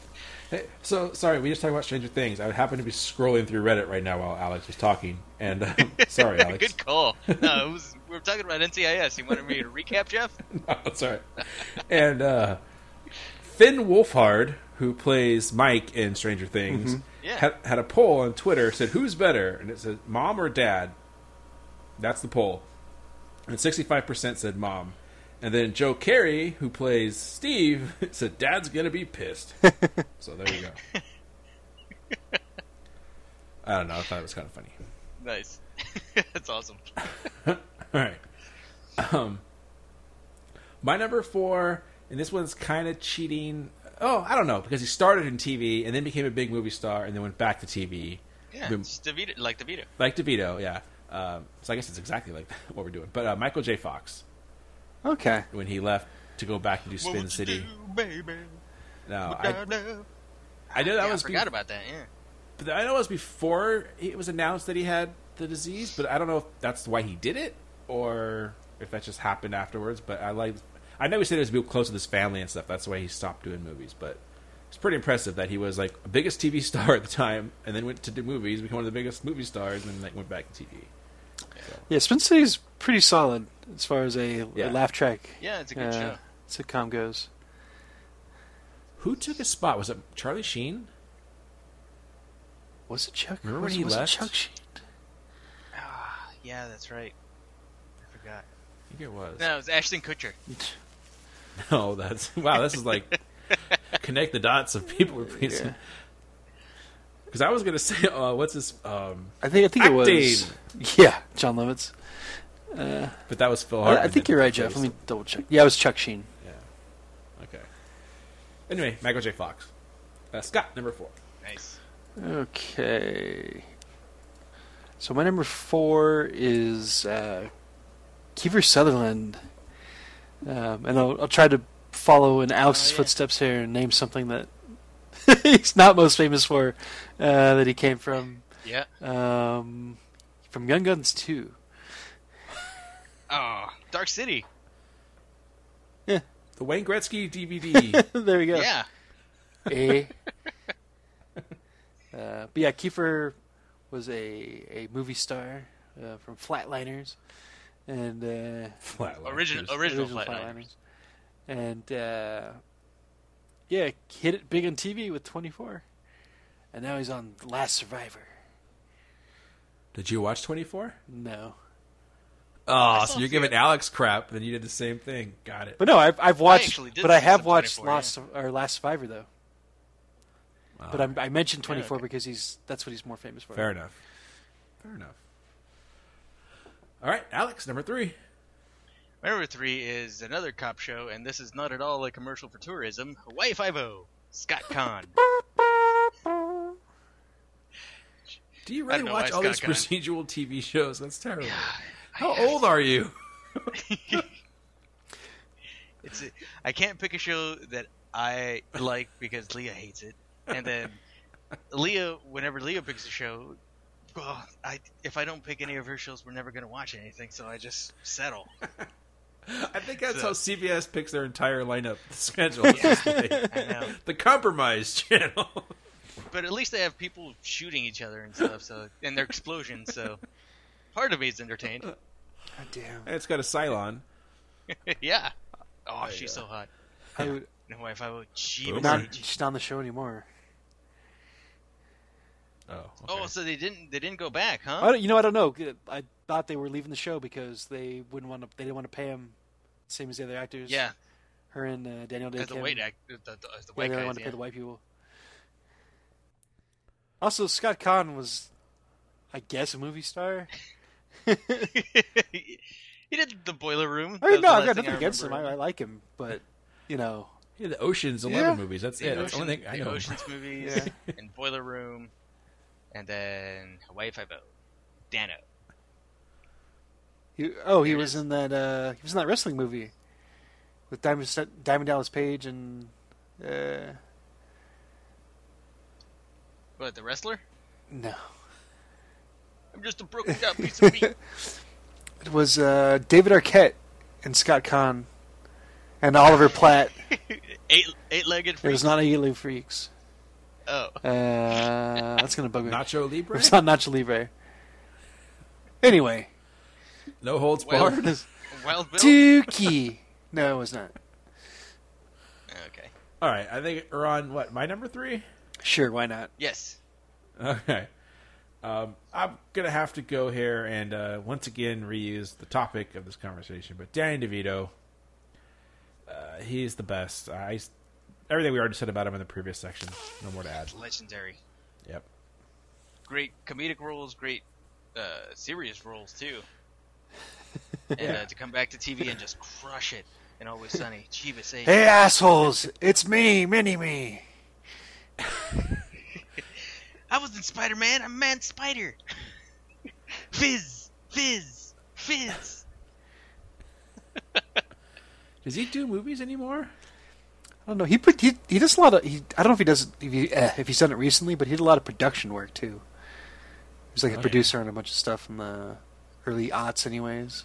Hey, so sorry, we just talked about Stranger Things. I happen to be scrolling through Reddit right now while Alex was talking, and um, *laughs* sorry, Alex. Good call. No, it was, *laughs* we were talking about NCIS. You wanted me to recap, Jeff? *laughs* no, that's all right. And uh, Finn Wolfhard, who plays Mike in Stranger Things, Yeah. had, had a poll on Twitter said, "Who's better?" And it said, "Mom or Dad." That's the poll, and sixty-five percent said Mom. And then Joe Keery, who plays Steve, said, "Dad's gonna be pissed." so there you go. I don't know. I thought it was kind of funny. Nice. *laughs* That's awesome. *laughs* All right. Um, my number four, and this one's kind of cheating. Oh, I don't know because he started in TV and then became a big movie star and then went back to TV, Yeah, Boom. DeVito, like DeVito. like DeVito. Yeah. Um, so I guess it's exactly like *laughs* what we're doing. But uh, Michael J. Fox Okay. when he left to go back to do Spin What would you City. do, baby? No, I, I, I know that yeah, was I forgot be- about that. Yeah. But I know it was before it was announced that he had the disease, but I don't know if that's why he did it or if that just happened afterwards. But I like, I know he said it was to be close with his family and stuff. That's why he stopped doing movies. But it's pretty impressive that he was like the biggest TV *laughs* star at the time, and then went to do movies, became one of the biggest movie stars, and then like went back to TV. Yeah, Spin City's pretty solid as far as a, Yeah. a laugh track Yeah, it's a good uh, show. sitcom goes. Who took his spot? Was it Charlie Sheen? Was it Chuck? Remember when was, he was left? It Chuck Sheen? Ah, yeah, that's right. I forgot. I think it was. No, it was Ashton Kutcher. *laughs* No, that's wow. This is like *laughs* connect the dots of people were being. Yeah. Because I was gonna say, uh, what's this? Um, I think I think it was. Yeah, Jon Lovitz. Uh, but that was Phil I, Hartman. I think you're right, Jeff. Let me double check. Yeah, it was Chuck Sheen. Yeah. Okay. Anyway, Michael J. Fox. Uh, Scott, number four. Nice. Okay. So my number four is uh, Kiefer Sutherland, um, and I'll, I'll try to follow in Alex's Oh, yeah. footsteps here and name something that *laughs* he's not most famous for, uh, that he came from. Yeah. Um, from Young Guns 2. Oh, Dark City. Yeah. The Wayne Gretzky DVD. *laughs* there we go. Yeah. A. *laughs* Uh, but yeah, Kiefer was a, a movie star uh, from Flatliners, and uh, Flatliners. Original, original, Flatliners. and uh, yeah, hit it big on TV with 24, and now he's on Last Survivor. Did you watch 24? No, Oh, so you're a few- giving Alex crap, then you did the same thing. Got it. but no, I've I've watched, actually did but I have watched 24, Last or Last Survivor though. But I'm, I mentioned 24 okay. because he's that's what he's more famous for. Fair enough. Fair enough. All right, Alex, number three. My number three is another cop show, and this is not at all a commercial for tourism. Hawaii Five-O, Scott Caan. *laughs* Do you really watch why all these Scott Caan. procedural TV shows? That's terrible. How old are you? *laughs* It's a, I can't pick a show that I like because Leah hates it, and then Leah, whenever Leah picks a show, well, I if I don't pick any of her shows, we're never gonna watch anything, so I just settle. *laughs* I think that's So- how CBS picks their entire lineup schedule. It's just *laughs* like I know, *laughs* the compromise channel. but at least they have people shooting each other and stuff, so and their explosions, so part of me is entertained. God damn. And it's got a Cylon. yeah. Oh, she's so hot. I would, No, if I would, she Boomer. was not, she's not on the show anymore. Oh, okay. Oh, so they didn't they didn't go back, huh? I don't, you know, I don't know. I thought they were leaving the show because they wouldn't want to. They didn't want to pay him, same as the other actors. Yeah, her and uh, Daniel Dae as the white act, the, the, as the Yeah, white they guys. wanted to yeah. pay the white people. Also, Scott Caan was, I guess, a movie star. *laughs* he did the boiler room. I mean, no, I've got thing nothing against him. I. I like him, but you know, Yeah, the Ocean's Eleven Yeah. movies. That's The it. That's the only thing I the know. Ocean's movies *laughs* Yeah. and Boiler Room, and then Hawaii Five O, Danno. he, oh, he was in that. Uh, he was in that wrestling movie with Diamond Diamond Dallas Page and. Uh, What the wrestler? no, I'm just a broken *laughs* down piece of meat. it was uh, David Arquette and Scott Caan and Oliver Platt. *laughs* eight eight legged It freak. was not Alien Freaks. Oh, Uh, that's gonna bug me. Nacho Libre. It's not Nacho Libre. Anyway, No holds Well- barred. Wild Bill. Dookie. No, it was not. Okay. All right, I think we're on what my number three. Sure, why not? Yes. Okay. Um, I'm gonna have to go here and uh, once again reuse the topic of this conversation, but Danny DeVito, uh, he's the best. I everything we already said about him in the previous section. No more to add. Legendary. Yep. Great comedic roles. Great uh, serious roles too. *laughs* and Yeah. uh, to come back to TV and just crush it and Always Sunny. Jeebus say. Hey, assholes! It's me, Mini Me. *laughs* I wasn't Spider Man. I'm Man Spider. *laughs* fizz, fizz, fizz. Does he do movies anymore? I don't know. He put he he does a lot of. He, I don't know if he does if, he, uh, if he's done it recently, but he did a lot of production work too. He was like a Oh, yeah. producer on a bunch of stuff in the early aughts, anyways.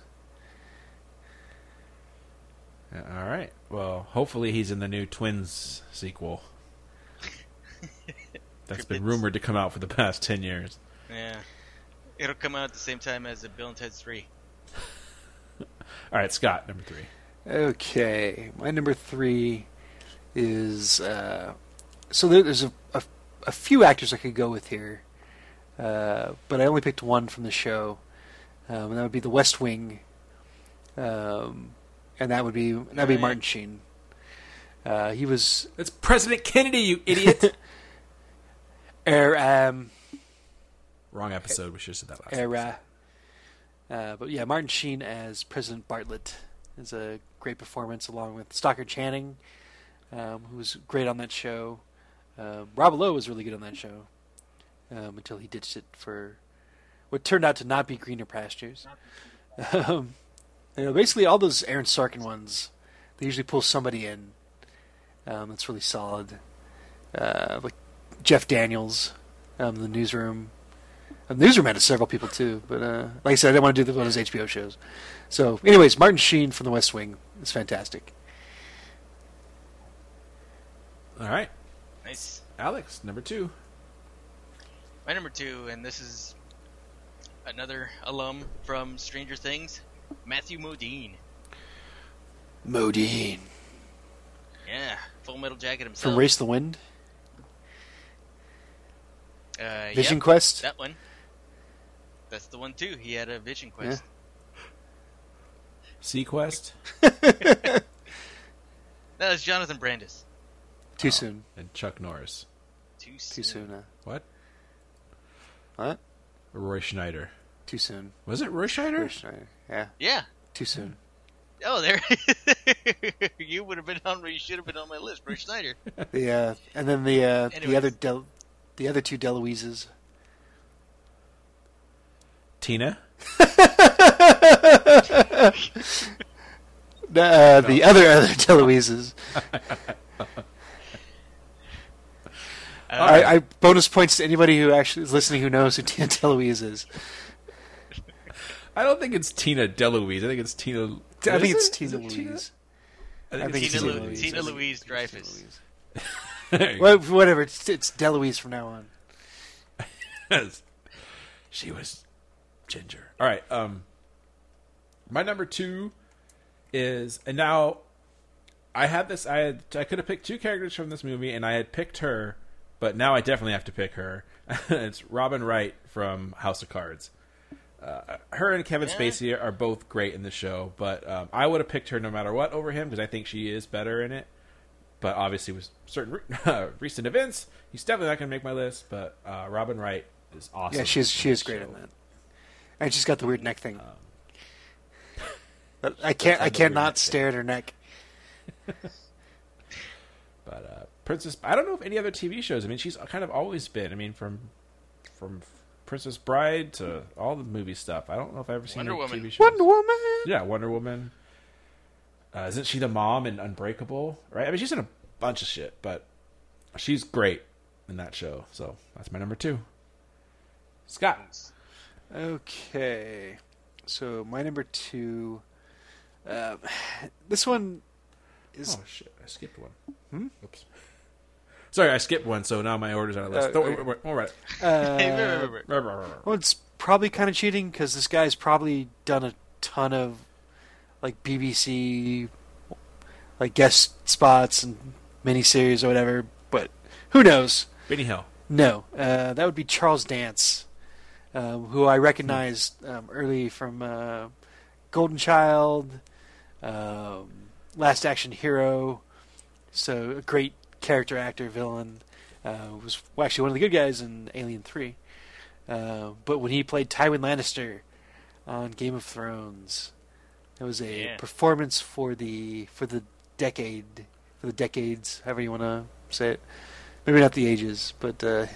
All right. Well, hopefully he's in the new Twins sequel. *laughs* That's been rumored to come out for the past ten years. Yeah. It'll come out at the same time as the Bill and Ted's 3. *laughs* All right, Scott, number three. Okay, my number three is uh, so there, there's a, a a few actors I could go with here, uh, but I only picked one from the show, um, and that would be The West Wing, um, and that would be that'd be Right. Martin Sheen. Uh, he was It's President Kennedy, you idiot. *laughs* er, um, Wrong episode. We should have said that last. era. Uh, but yeah, Martin Sheen as President Bartlet is a great performance, along with Stockard Channing, um, who was great on that show. Um, Rob Lowe was really good on that show um, until he ditched it for what turned out to not be greener pastures. Um, you know, basically, all those Aaron Sorkin ones, they usually pull somebody in um, that's really solid. Uh, like Jeff Daniels, um, the newsroom. The newsroom had several people too, but uh, like I said, I didn't want to do one of those HBO shows. So, anyways, Martin Sheen from The West Wing is fantastic. All right, Nice. Alex, number two. My number two, and this is another alum from Stranger Things, Matthew Modine. Modine Yeah, Full Metal Jacket himself. from Race the Wind, uh, Vision yep, Quest. That one. That's the one too. He had a Vision Quest. seaQuest *laughs* That was Jonathan Brandis. Too soon. and Chuck Norris. Too soon. Too soon. Uh, What? what? Roy Schneider. Too soon. Was it Roy Schneider? Roy Schneider. Yeah. Yeah. Too soon. *laughs* Oh, there. *laughs* you would have been on. You should have been on my list, Roy Schneider. *laughs* Yeah, uh, and then the uh, the other Del, the other two DeLuises. Tina. The, uh, the other other DeLuises. I, I bonus points to anybody who actually is listening who knows who Tina *laughs* DeLuise is. I don't think it's Tina DeLuise. I think it's Tina. I think it's it? Is Tina it Louise. I I think think it's it's Tina, Tina Lu- Louise. Tina I think Louise Dreyfus. *laughs* Well, whatever. It's, it's DeLuise from now on. *laughs* she was ginger. All right. Um, my number two is, and now I had this. I had I could have picked two characters from this movie, and I had picked her, but now I definitely have to pick her. *laughs* it's Robin Wright from House of Cards. Uh, her and Kevin Yeah. Spacey are both great in the show, but um, I would have picked her no matter what over him because I think she is better in it. But obviously, with certain re- *laughs* recent events, he's definitely not going to make my list. But uh, Robin Wright is awesome. Yeah, she is. She is great show. in that. And she's got the weird neck thing. But *laughs* I can't. I had the cannot thing. stare at her neck. But uh, Princess, I don't know if any other TV shows. I mean, she's kind of always been. I mean, from from Princess Bride to all the movie stuff. I don't know if I've ever seen Wonder any Woman. TV shows. Wonder Woman. Yeah, Wonder Woman. Uh, isn't she the mom in Unbreakable? Right. I mean, she's in a bunch of shit, but she's great in that show. So that's my number two. Scott. Okay, so my number two. Uh, *sighs* this one is Oh shit! I skipped one. Hmm? Oops. Sorry, I skipped one, so now my order's on a list. Uh, Don't worry, worry, all right. uh, well, it's probably kind of cheating because this guy's probably done a ton of like BBC like guest spots and miniseries or whatever. But who knows? Benny Hill. No, uh, that would be Charles Dance, um, who I recognized um, early from uh, Golden Child, um, Last Action Hero. So a great character actor, villain. Uh, was actually one of the good guys in Alien Three. Uh, but when he played Tywin Lannister on Game of Thrones, it was a Yeah. performance for the for the decade, for the decades, however you want to say it. Maybe not the ages, but uh,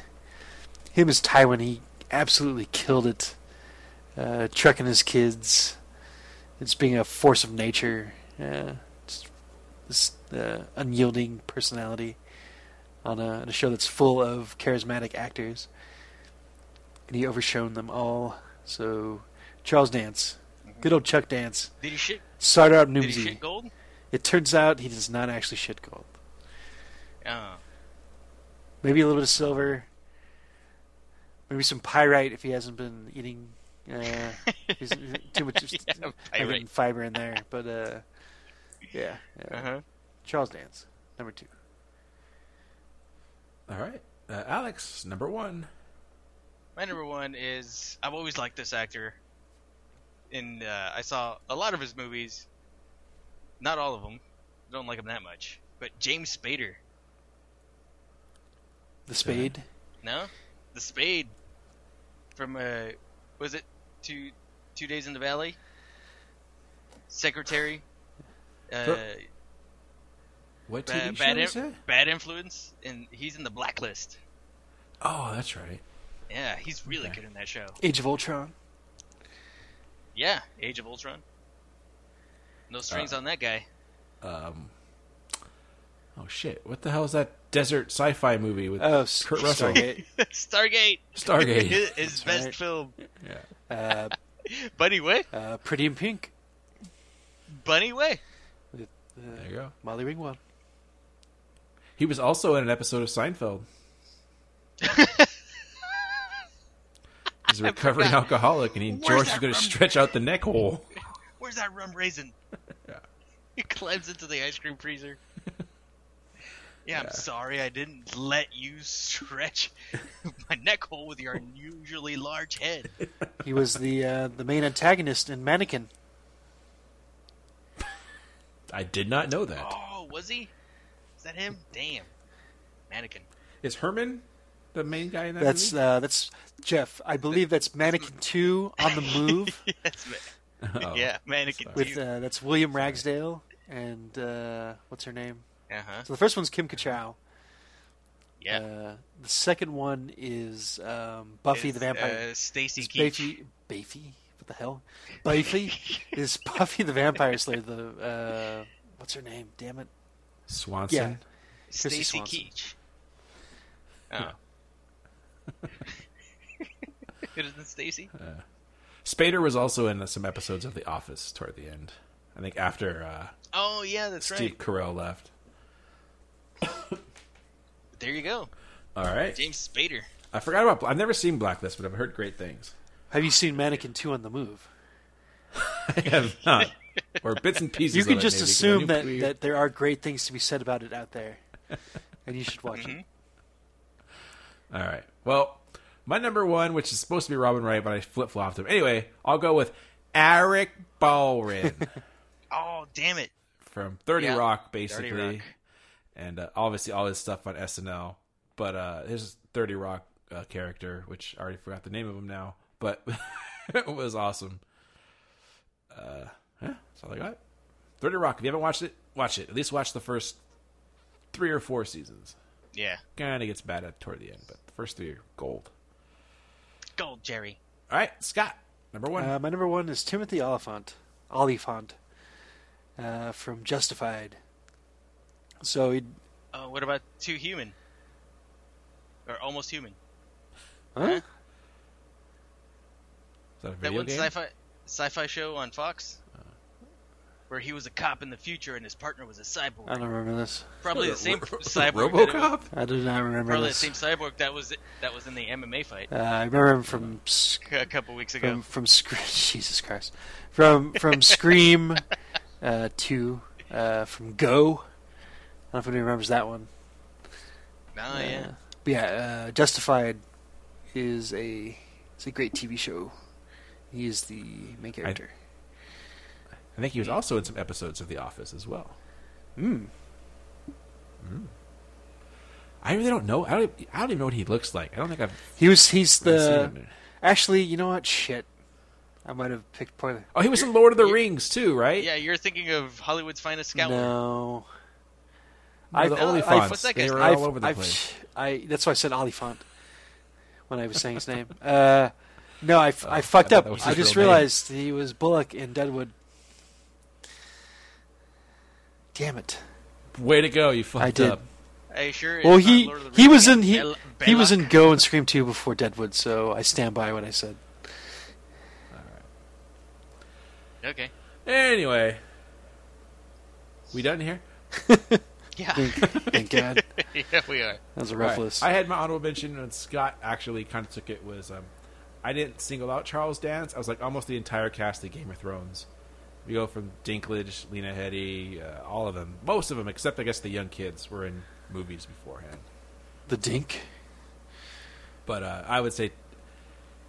him as Tywin, he absolutely killed it. Uh, trucking his kids, it's being a force of nature. Uh, just this uh, unyielding personality on a, on a show that's full of charismatic actors, and he overshone them all. So Charles Dance, good old Chuck Dance, Did he shit? started out Did he shit gold? It turns out he does not actually shit gold. Oh. Maybe a little bit of silver. Maybe some pyrite if he hasn't been eating uh, *laughs* too much Yeah, fiber in there. But uh, yeah, yeah. Uh huh. Charles Dance, number two. All right, uh, Alex, number one. My number one is I've always liked this actor. And uh, I saw a lot of his movies. Not all of them. I don't like him that much. But James Spader. The Spade. No, the Spade from uh, was it two two days in the Valley? Secretary. Uh, Fro- What ba- TV show bad, is in- it? bad influence, and he's in the blacklist. Oh, that's right. Yeah, he's really Okay. good in that show. Age of Ultron. Yeah, Age of Ultron. No strings Uh, on that guy. Um, oh shit! What the hell is that desert sci-fi movie with Oh, Kurt Russell? *laughs* Stargate. Stargate. Stargate. his *laughs* his best right. film. Yeah. Uh, *laughs* Bunny Way. uh, Pretty in Pink. Bunny Way. With, uh, There you go. Molly Ringwald. He was also in an episode of Seinfeld. *laughs* He's a recovering alcoholic, and he Where's George is going to stretch out the neck hole. *laughs* Where's that rum raisin? Yeah. *laughs* He climbs into the ice cream freezer. Yeah, I'm Yeah. sorry I didn't let you stretch my neck hole with your unusually large head. He was the uh, the main antagonist in Mannequin. I did not know that. Oh, was he? Is that him? Damn. Mannequin. Is Herman the main guy in that That's movie? uh, that's Jeff. I believe that's Mannequin Two on the move. *laughs* yes, ma- Oh. yeah, Mannequin. with uh, that's William Ragsdale and uh, what's her name? uh huh. So the first one's Kim Cattrall. Yeah. Uh, the second one is um, Buffy Is, the Vampire. Uh, Stacy Keach. Buffy, Buffy, what the hell? Buffy *laughs* is Buffy the Vampire Slayer. The uh, what's her name? Damn it! Swanson. Yeah. Stacy Swanson. Keach. Oh. *laughs* It isn't Stacy. Spader was also in some episodes of The Office toward the end. I think after uh, Oh yeah, that's Steve right. Carell left. *coughs* There you go, All right. James Spader. I forgot about. I've never seen Blacklist, but I've heard great things. Have you seen Mannequin Two on the move? *laughs* I have not. Or bits and pieces. You can of it, just maybe, 'cause I assume knew that, we- that there are great things to be said about it out there, and you should watch Mm-hmm. it. All right. Well, my number one, which is supposed to be Robin Wright, but I flip flopped him. Anyway, I'll go with Alec Baldwin *laughs* Oh damn it! from Thirty Yeah, Rock, 30 basically, Rock. and uh, obviously all his stuff on SNL. But uh, his Thirty Rock uh, character, which I already forgot the name of him now, but *laughs* it was awesome. Uh, yeah, that's all I got. Thirty Rock. If you haven't watched it, watch it. At least watch the first three or four seasons. Yeah, Kind of gets bad at toward the end, but the first three are gold. gold Jerry. All right, Scott, number one. Uh, my number one is Timothy Olyphant. Olyphant uh, from Justified. So he, Oh, what about Too Human? Or Almost Human? huh? Is that a That one game? sci-fi sci-fi show on Fox, where he was a cop in the future and his partner was a cyborg. I don't remember this. Probably the same *laughs* Ro- cyborg. that it- RoboCop. I do not remember Probably the same cyborg that was that was in the MMA fight Uh, I remember him from a couple weeks ago. from from Scream. *laughs* Jesus Christ, from from Scream uh, two, uh, from Go. I don't know if anybody remembers that one. oh yeah. Uh, but yeah, uh, Justified is a it's a great TV show. He is the main character. I think he was also in some episodes of The Office as well. Hmm. I really don't know. I don't. I don't even know what he looks like. I don't think I've He was he's the actually you know what shit. I might have picked poorly. Oh, he was in Lord of the Rings too, right? Yeah, you're thinking of Hollywood's finest scouter. No, No, I've- the I've- what's that they guy's were name? all over the I've- place. I that's why I said Olyphant when I was saying his name. Uh, no, I, f- *laughs* Oh, I fucked I up. I just real name. realized he was Bullock in Deadwood. Damn it! Way to go! You fucked I did. up. Are you sure? Well, he Lord of the he was in he Bel- he was in Go and Scream two before Deadwood, so I stand by what I said. All right. Okay. Anyway, we done here? *laughs* Yeah. Thank, thank God. *laughs* yeah, we are. That was a rough All right. list. I had my honorable mention, and Scott actually kind of took it. Was um, I didn't single out Charles Dance. I was like almost the entire cast of Game of Thrones. We go from Dinklage, Lena Headey, uh, all of them, most of them, except I guess the young kids, were in movies beforehand. the Dink. But uh, I would say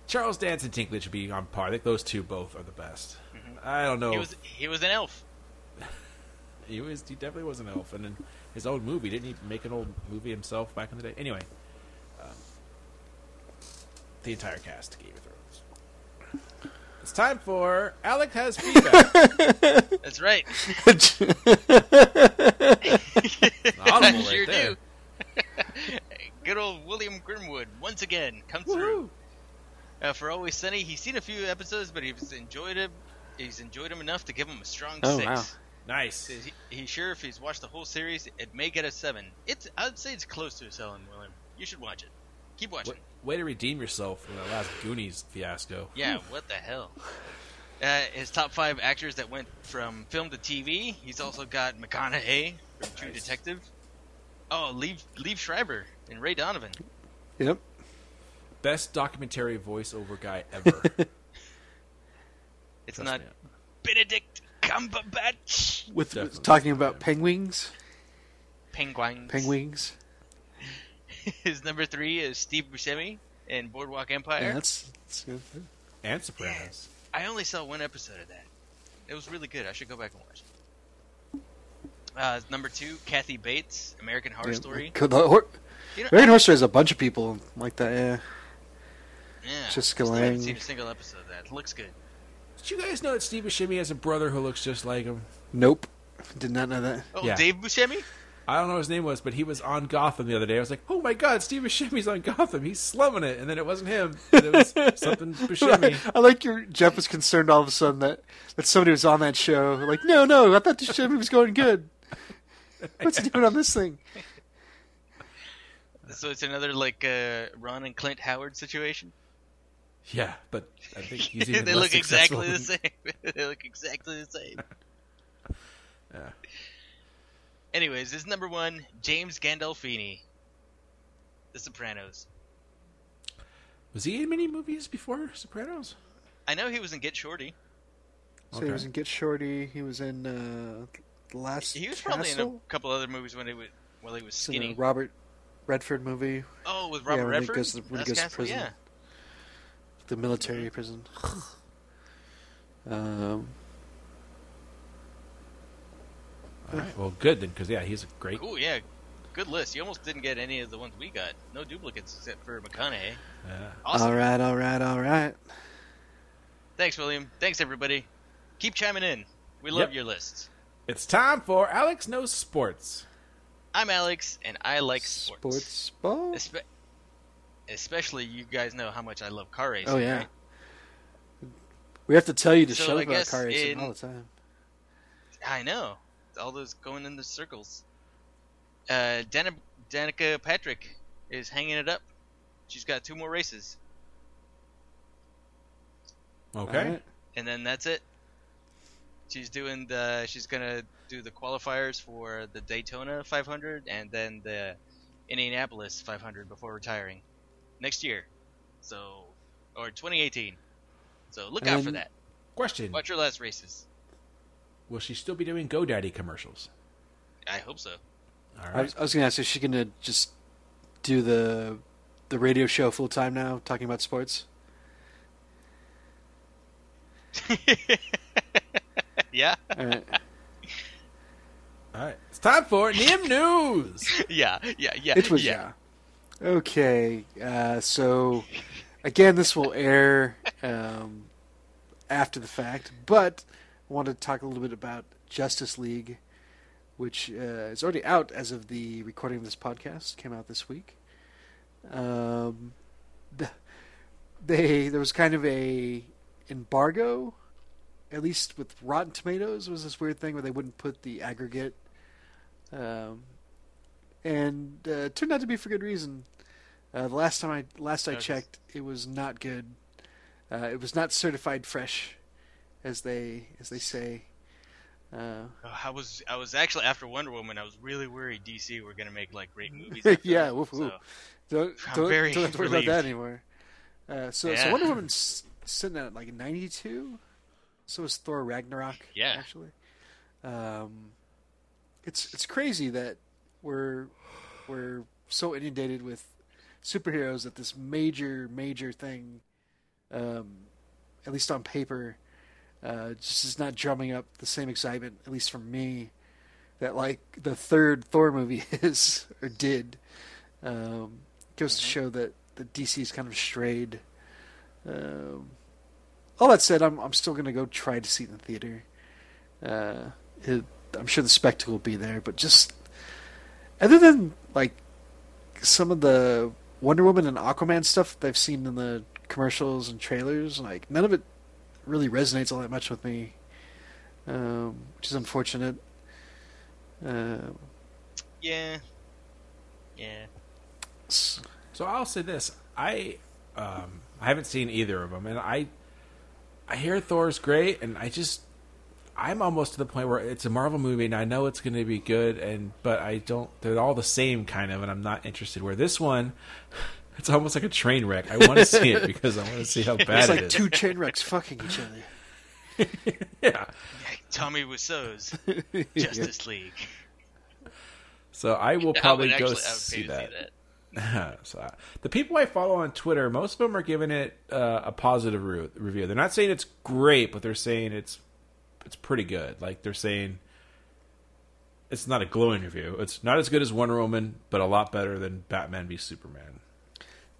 Charles Dance and Dinklage would be on par. I think those two both are the best. I don't know. He was he was an elf. *laughs* He was. He definitely was an elf, and in his own movie, didn't he make an old movie himself back in the day? Anyway, um, the entire cast of Game of Thrones. It's time for Alex has feedback. *laughs* That's right. *laughs* Audible sure right there. do. *laughs* good old William Grimwood once again comes through. Uh, for Always Sunny, he's seen a few episodes, but he's enjoyed him. He's enjoyed him enough to give him a strong Oh, six. wow. Nice. Says he, he's sure if he's watched the whole series, it may get a seven. It's I'd say it's close to a seven, William. You should watch it. Keep watching. Way, way to redeem yourself from the last Goonies fiasco. Yeah, what the hell? Uh, his top five actors that went from film to TV. He's also got McConaughey from True Nice. Detective. Oh, Liev Liev Schreiber and Ray Donovan. Yep. Best documentary voiceover guy ever. *laughs* It's Trust not me. Benedict Cumberbatch. With, Definitely. with talking about penguins, Penguins. penguins. *laughs* His number three is Steve Buscemi in Boardwalk Empire. Yeah, that's, that's good. and Sopranos. I only saw one episode of that. It was really good. I should go back and watch it. Uh, number two, Kathy Bates, American Horror Yeah, Story. the hor- You know, American Horror Story has a bunch of people like that. Yeah. yeah, Jessica still haven't seen a single episode of that. It looks good. Did you guys know that Steve Buscemi has a brother who looks just like him? Nope. Did not know that. Oh, Yeah. Dave Buscemi? I don't know what his name was, but he was on Gotham the other day. I was like, "Oh my god, Steve Buscemi's on Gotham! He's slumming it!" And then it wasn't him; it was *laughs* something Buscemi. I like your Jeff was concerned all of a sudden that that somebody was on that show. Like, no, no, I thought the show was going good. What's he doing on this thing? So it's another like uh, Ron and Clint Howard situation. Yeah, but I think he's *laughs* even they less look exactly the same. *laughs* they look exactly the same. Yeah. Anyways, this is number one, James Gandolfini, The Sopranos. Was he in many movies before Sopranos? I know he was in Get Shorty. So he was in Get Shorty. He was in uh, the last. He was probably in a couple other movies when he was while he was It's in a skinny. Robert Redford movie, Oh, with Yeah, Robert when he Redford. goes to- when he That's goes to prison. Yeah. the military prison. *sighs* Um, All right, well, good then, because yeah, he's a great. Cool. Yeah. Good list. You almost didn't get any of the ones we got. No duplicates except for McConaughey. Yeah. Awesome. All right, all right, all right. Thanks, William. Thanks, everybody. Keep chiming in. We love Yep. your lists. It's time for Alex knows sports. I'm Alex, and I like sports. Sports ball. Espe- especially, you guys know how much I love car racing. Oh yeah. right? We have to tell you to So shut up about car racing in- all the time. I know. All those going in the circles. Uh, Dana- Danica Patrick is hanging it up. She's got two more races, Okay. All right. and then that's it. She's doing the. She's gonna do the qualifiers for the Daytona 500 and then the Indianapolis 500 before retiring next year. So, or 2018. So look out for that. Question: Watch your last races. Will she still be doing GoDaddy commercials? I hope so. All I was, I was gonna ask, is she gonna just do the the radio show full time now, talking about sports? *laughs* yeah, All right. All right. It's time for Nim News. *laughs* yeah, yeah, yeah. It was yeah. yeah. Okay, uh, so again, this will air um, after the fact, but I wanted to talk a little bit about Justice League, which uh, is already out as of the recording of this podcast. Came out this week. Um, the, they there was kind of a embargo, at least with Rotten Tomatoes. Was this weird thing where they wouldn't put the aggregate. Um, and uh, it turned out to be for good reason. Uh, the last time I last I checked, it was not good. Uh, it was not certified fresh, as they as they say. Uh, Oh, I was I was actually after Wonder Woman. I was really worried DC were gonna make like great *laughs* movies. yeah, that, woof, so- woof. don't don't, very don't to worry about that anymore. Uh, so so Wonder Woman's sitting at like ninety two. So is Thor Ragnarok. Yeah. actually. Um, it's it's crazy that we're we're so inundated with superheroes that this major major thing, um, at least on paper, uh, just is not drumming up the same excitement, at least for me, that like the third Thor movie *laughs* is or did. Um, goes to show that the DC's kind of strayed. Um, all that said, I'm I'm still gonna go try to see it in the theater. Uh, it, I'm sure the spectacle will be there, but just other than like some of the Wonder Woman and Aquaman stuff that I've seen in the commercials and trailers, like none of it really resonates all that much with me, um, which is unfortunate. Um, Yeah. Yeah. s- So I'll say this: I um, I haven't seen either of them, and I I hear Thor's great, and I just I'm almost to the point where it's a Marvel movie, and I know it's going to be good, and but I don't. They're all the same kind of, and I'm not interested. Where this one, it's almost like a train wreck. I want to see it because I want to see how bad it's it like is. two train wrecks fucking each other. *laughs* yeah. Tommy Wiseau's *laughs* Justice League. So I will I probably would go actually, I see that. see that. *laughs* so uh, the people I follow on Twitter, most of them are giving it uh, a positive re- review. They're not saying it's great, but they're saying it's it's pretty good. Like they're saying it's not a glowing review. It's not as good as Wonder Woman, but a lot better than Batman v Superman.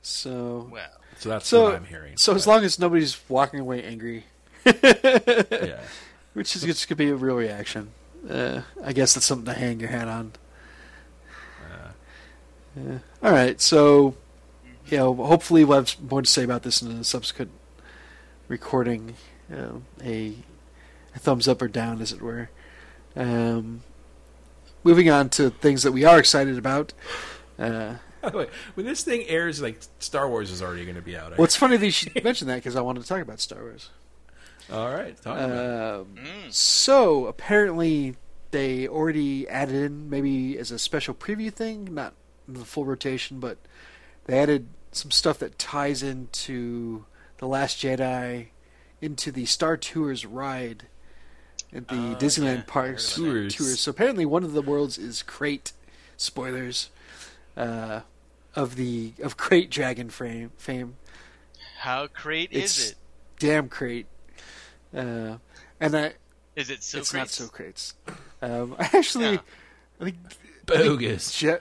So, Well, So that's so, what I'm hearing. so as long as nobody's walking away angry, *laughs* yeah. *laughs* which is just gonna be a real reaction, uh, I guess that's something to hang your hat on. Yeah. All right, so you know, hopefully we'll have more to say about this in a subsequent recording. You know, a, a thumbs up or down, as it were. Um, moving on to things that we are excited about. Uh, By the way, *laughs* when this thing airs, like Star Wars is already going to be out. I- well, it's funny that you *laughs* should mention that because I wanted to talk about Star Wars. All right, talk about it. Um, mm, So apparently they already added in maybe as a special preview thing, not in the full rotation, but they added some stuff that ties into the Last Jedi into the Star Tours ride at the Oh, Disneyland yeah. parks I heard about that. tours. So apparently one of the worlds is Crait. Spoilers uh, of the of Krayt Dragon frame fame. how great It's is it? damn Crate. Uh, and I, Is it so it's great? not so crates. Um, I *laughs* actually, Yeah. I think Bogus. Je-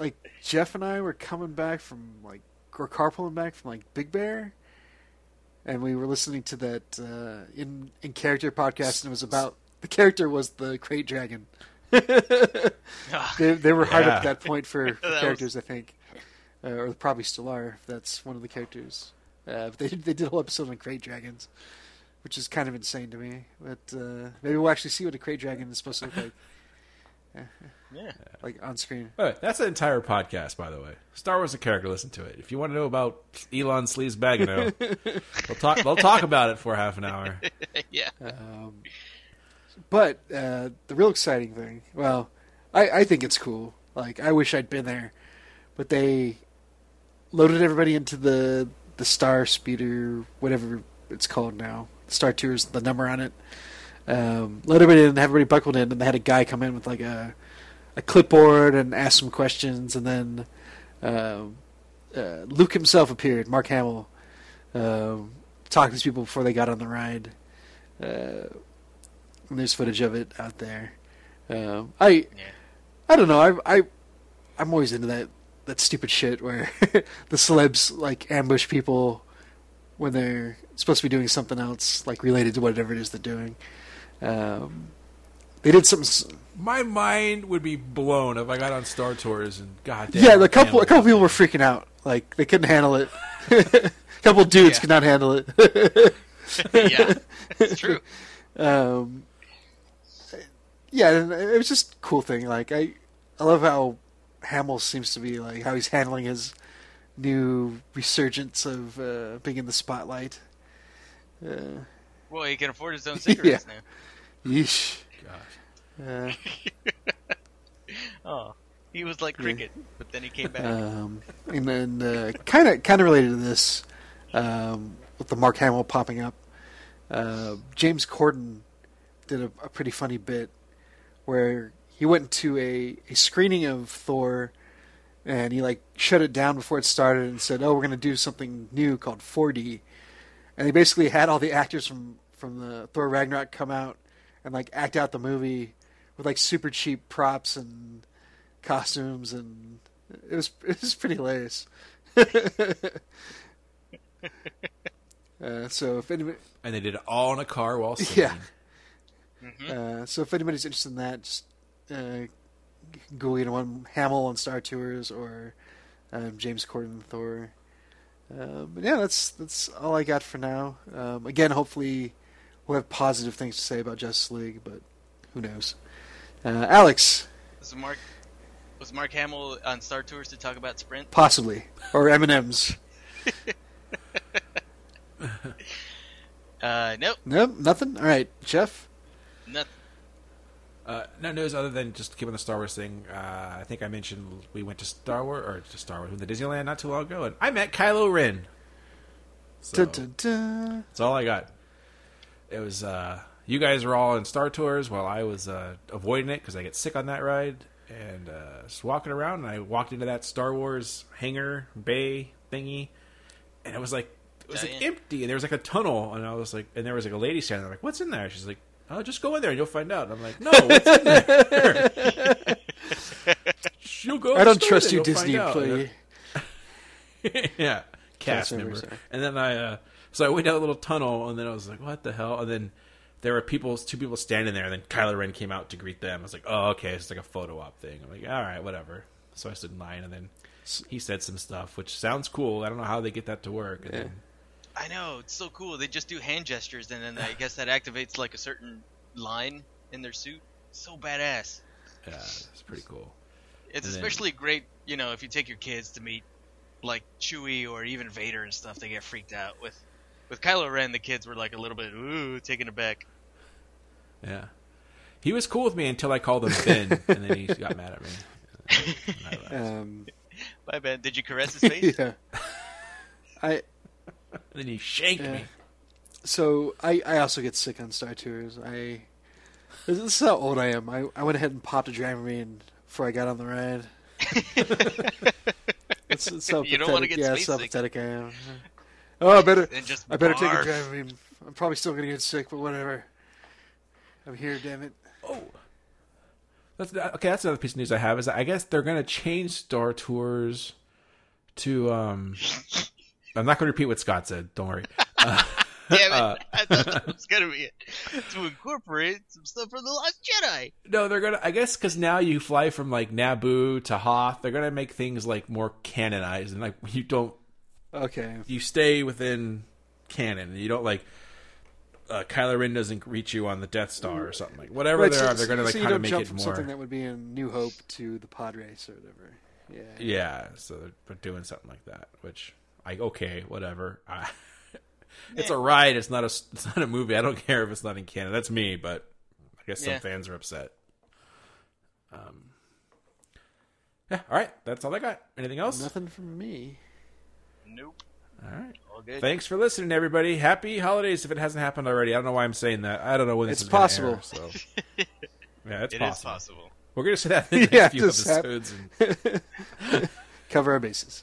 like Jeff and I were coming back from like or carpooling back from like Big Bear, and we were listening to that uh, in in character podcast, and it was about the character was the Krayt dragon. *laughs* Ah, They, they were hard Yeah. up at that point for, *laughs* for was- characters, I think, uh, or probably still are. If that's one of the characters. Uh, but they they did a whole episode on Krayt dragons, which is kind of insane to me. But uh, maybe we'll actually see what a Krayt dragon is supposed to look like, *laughs* yeah. *laughs* like on screen. All right, that's an entire podcast, by the way. Star Wars: A Character. Listen to it. If you want to know about Elan Sleazebaggano, they'll *laughs* talk. They'll talk about it for half an hour. yeah. Um, but uh, the real exciting thing, well, I, I think it's cool. Like I wish I'd been there, but they loaded everybody into the the Star Speeder, whatever it's called now. Star Tours, the number on it. Um, let everybody in, have everybody buckled in, and they had a guy come in with like a a clipboard and ask some questions, and then um, uh, Luke himself appeared, Mark Hamill, um, talking to these people before they got on the ride. Uh, and there's footage of it out there. Um, I Yeah. I don't know. I I I'm always into that that stupid shit where *laughs* the celebs like ambush people when they're supposed to be doing something else like related to whatever it is they're doing. Um, they did some. My mind would be blown if I got on Star Tours and goddamn. Yeah, the couple a couple people were freaking out. Like they couldn't handle it. a *laughs* couple dudes Yeah. could not handle it. *laughs* yeah, it's true. um, yeah, it was just a cool thing. Like I, I love how Hamill seems to be like how he's handling his new resurgence of uh, being in the spotlight. Uh, Well, he can afford his own *laughs* cigarettes now. yeesh. Gosh. Uh. *laughs* Oh, he was like cricket, but then he came back. um, and then kind of kind of related to this, um, with the Mark Hamill popping up, uh, James Corden did a, a pretty funny bit where he went to a, a screening of Thor, and he like shut it down before it started and said, "Oh, we're going to do something new called 4D," and he basically had all the actors from from the Thor Ragnarok come out and like act out the movie with like super cheap props and costumes and it was *laughs* it was pretty hilarious. *laughs* uh, so if anybody, And they did it all in a car while *laughs* singing. Yeah. uh, so if anybody's interested in that, just uh, either one Hamill on Star Tours or um, James Corden Thor. Uh, but yeah, that's that's all I got for now. Um, again, hopefully we'll have positive things to say about Justice League, but who knows? Uh, Alex, Was Mark was Mark Hamill on Star Tours to talk about Sprint? possibly or M and M's. *laughs* Uh, nope, Nope, nothing. All right, Jeff. nothing. Uh, no news other than just keeping the Star Wars thing. Uh, I think I mentioned we went to Star Wars or to Star Wars, we went to Disneyland not too long ago, and I met Kylo Ren. So, Dun, dun, dun. That's all I got. It was uh, you guys were all in Star Tours while I was uh, avoiding it because I get sick on that ride, and uh, just walking around, and I walked into that Star Wars hangar bay thingy, and it was like it was like empty, and there was like a tunnel, and I was like, and there was like a lady standing there, like, "What's in there?" She's like, "Oh, just go in there and you'll find out." And I'm like, "No, what's in there?" *laughs* She'll go. I don't trust you, Disney find out." employee. *laughs* yeah, cast member. member, sorry. And then I, uh, so I went down a little tunnel, and then I was like, "What the hell?" And then there were people, two people standing there, and then Kylo Ren came out to greet them. I was like, "Oh, okay, it's like a photo op thing." I'm like, "All right, whatever." So I stood in line, and then he said some stuff, which sounds cool. I don't know how they get that to work. And Yeah. then, I know it's so cool. They just do hand gestures, and then I guess that activates like a certain line in their suit. So badass. yeah, it's pretty cool. It's And then- especially great, you know, if you take your kids to meet like Chewie or even Vader and stuff. They get freaked out with with Kylo Ren. The kids were like a little bit ooh taken aback. Yeah, he was cool with me until I called him Ben, and then he got mad at me. *laughs* And I left. Um, Bye, Ben. Did you caress his *laughs* face? yeah. I And *laughs* then he shanked Yeah. me. so I, I also get sick on Star Tours. I this is how old I am. I, I went ahead and popped a Dramamine before I got on the ride. It's, it's so You don't wanna pathetic. get yeah, space so pathetic I am. Oh, I better And just I better take a. Dramamine. I'm probably still gonna get sick, but whatever. I'm here, damn it. Oh, that's okay. That's another piece of news I have is I guess they're going to change Star Tours to. um *laughs* I'm not going to repeat what Scott said. Don't worry. *laughs* Uh, Damn it! Uh, *laughs* I thought that was gonna be it. To incorporate some stuff from the Last Jedi. no, they're gonna. I guess because now you fly from like Naboo to Hoth, they're gonna make things like more canonized and like you don't Okay. you stay within canon. You don't like. Uh, Kylo Ren doesn't reach you on the Death Star or something like whatever Right, they so- are. They're going to like so kind of make jump it from more. something that would be in New Hope to the pod race or whatever. Yeah. Yeah, so they're- they're doing something like that, which I okay, whatever. I, *laughs* it's a ride. It's not a. It's not a movie. I don't *laughs* care if it's not in Canada. That's me, but I guess some Yeah. fans are upset. Um. Yeah. All right. That's all I got. Anything else? Nothing from me. Nope. All right. All good. Thanks for listening, everybody. Happy holidays if it hasn't happened already. I don't know why I'm saying that. I don't know when this It's is gonna possible. air, so. *laughs* Yeah, it's It is possible. possible. We're gonna say that in the next Yeah, few just have- episodes. And, Cover our bases.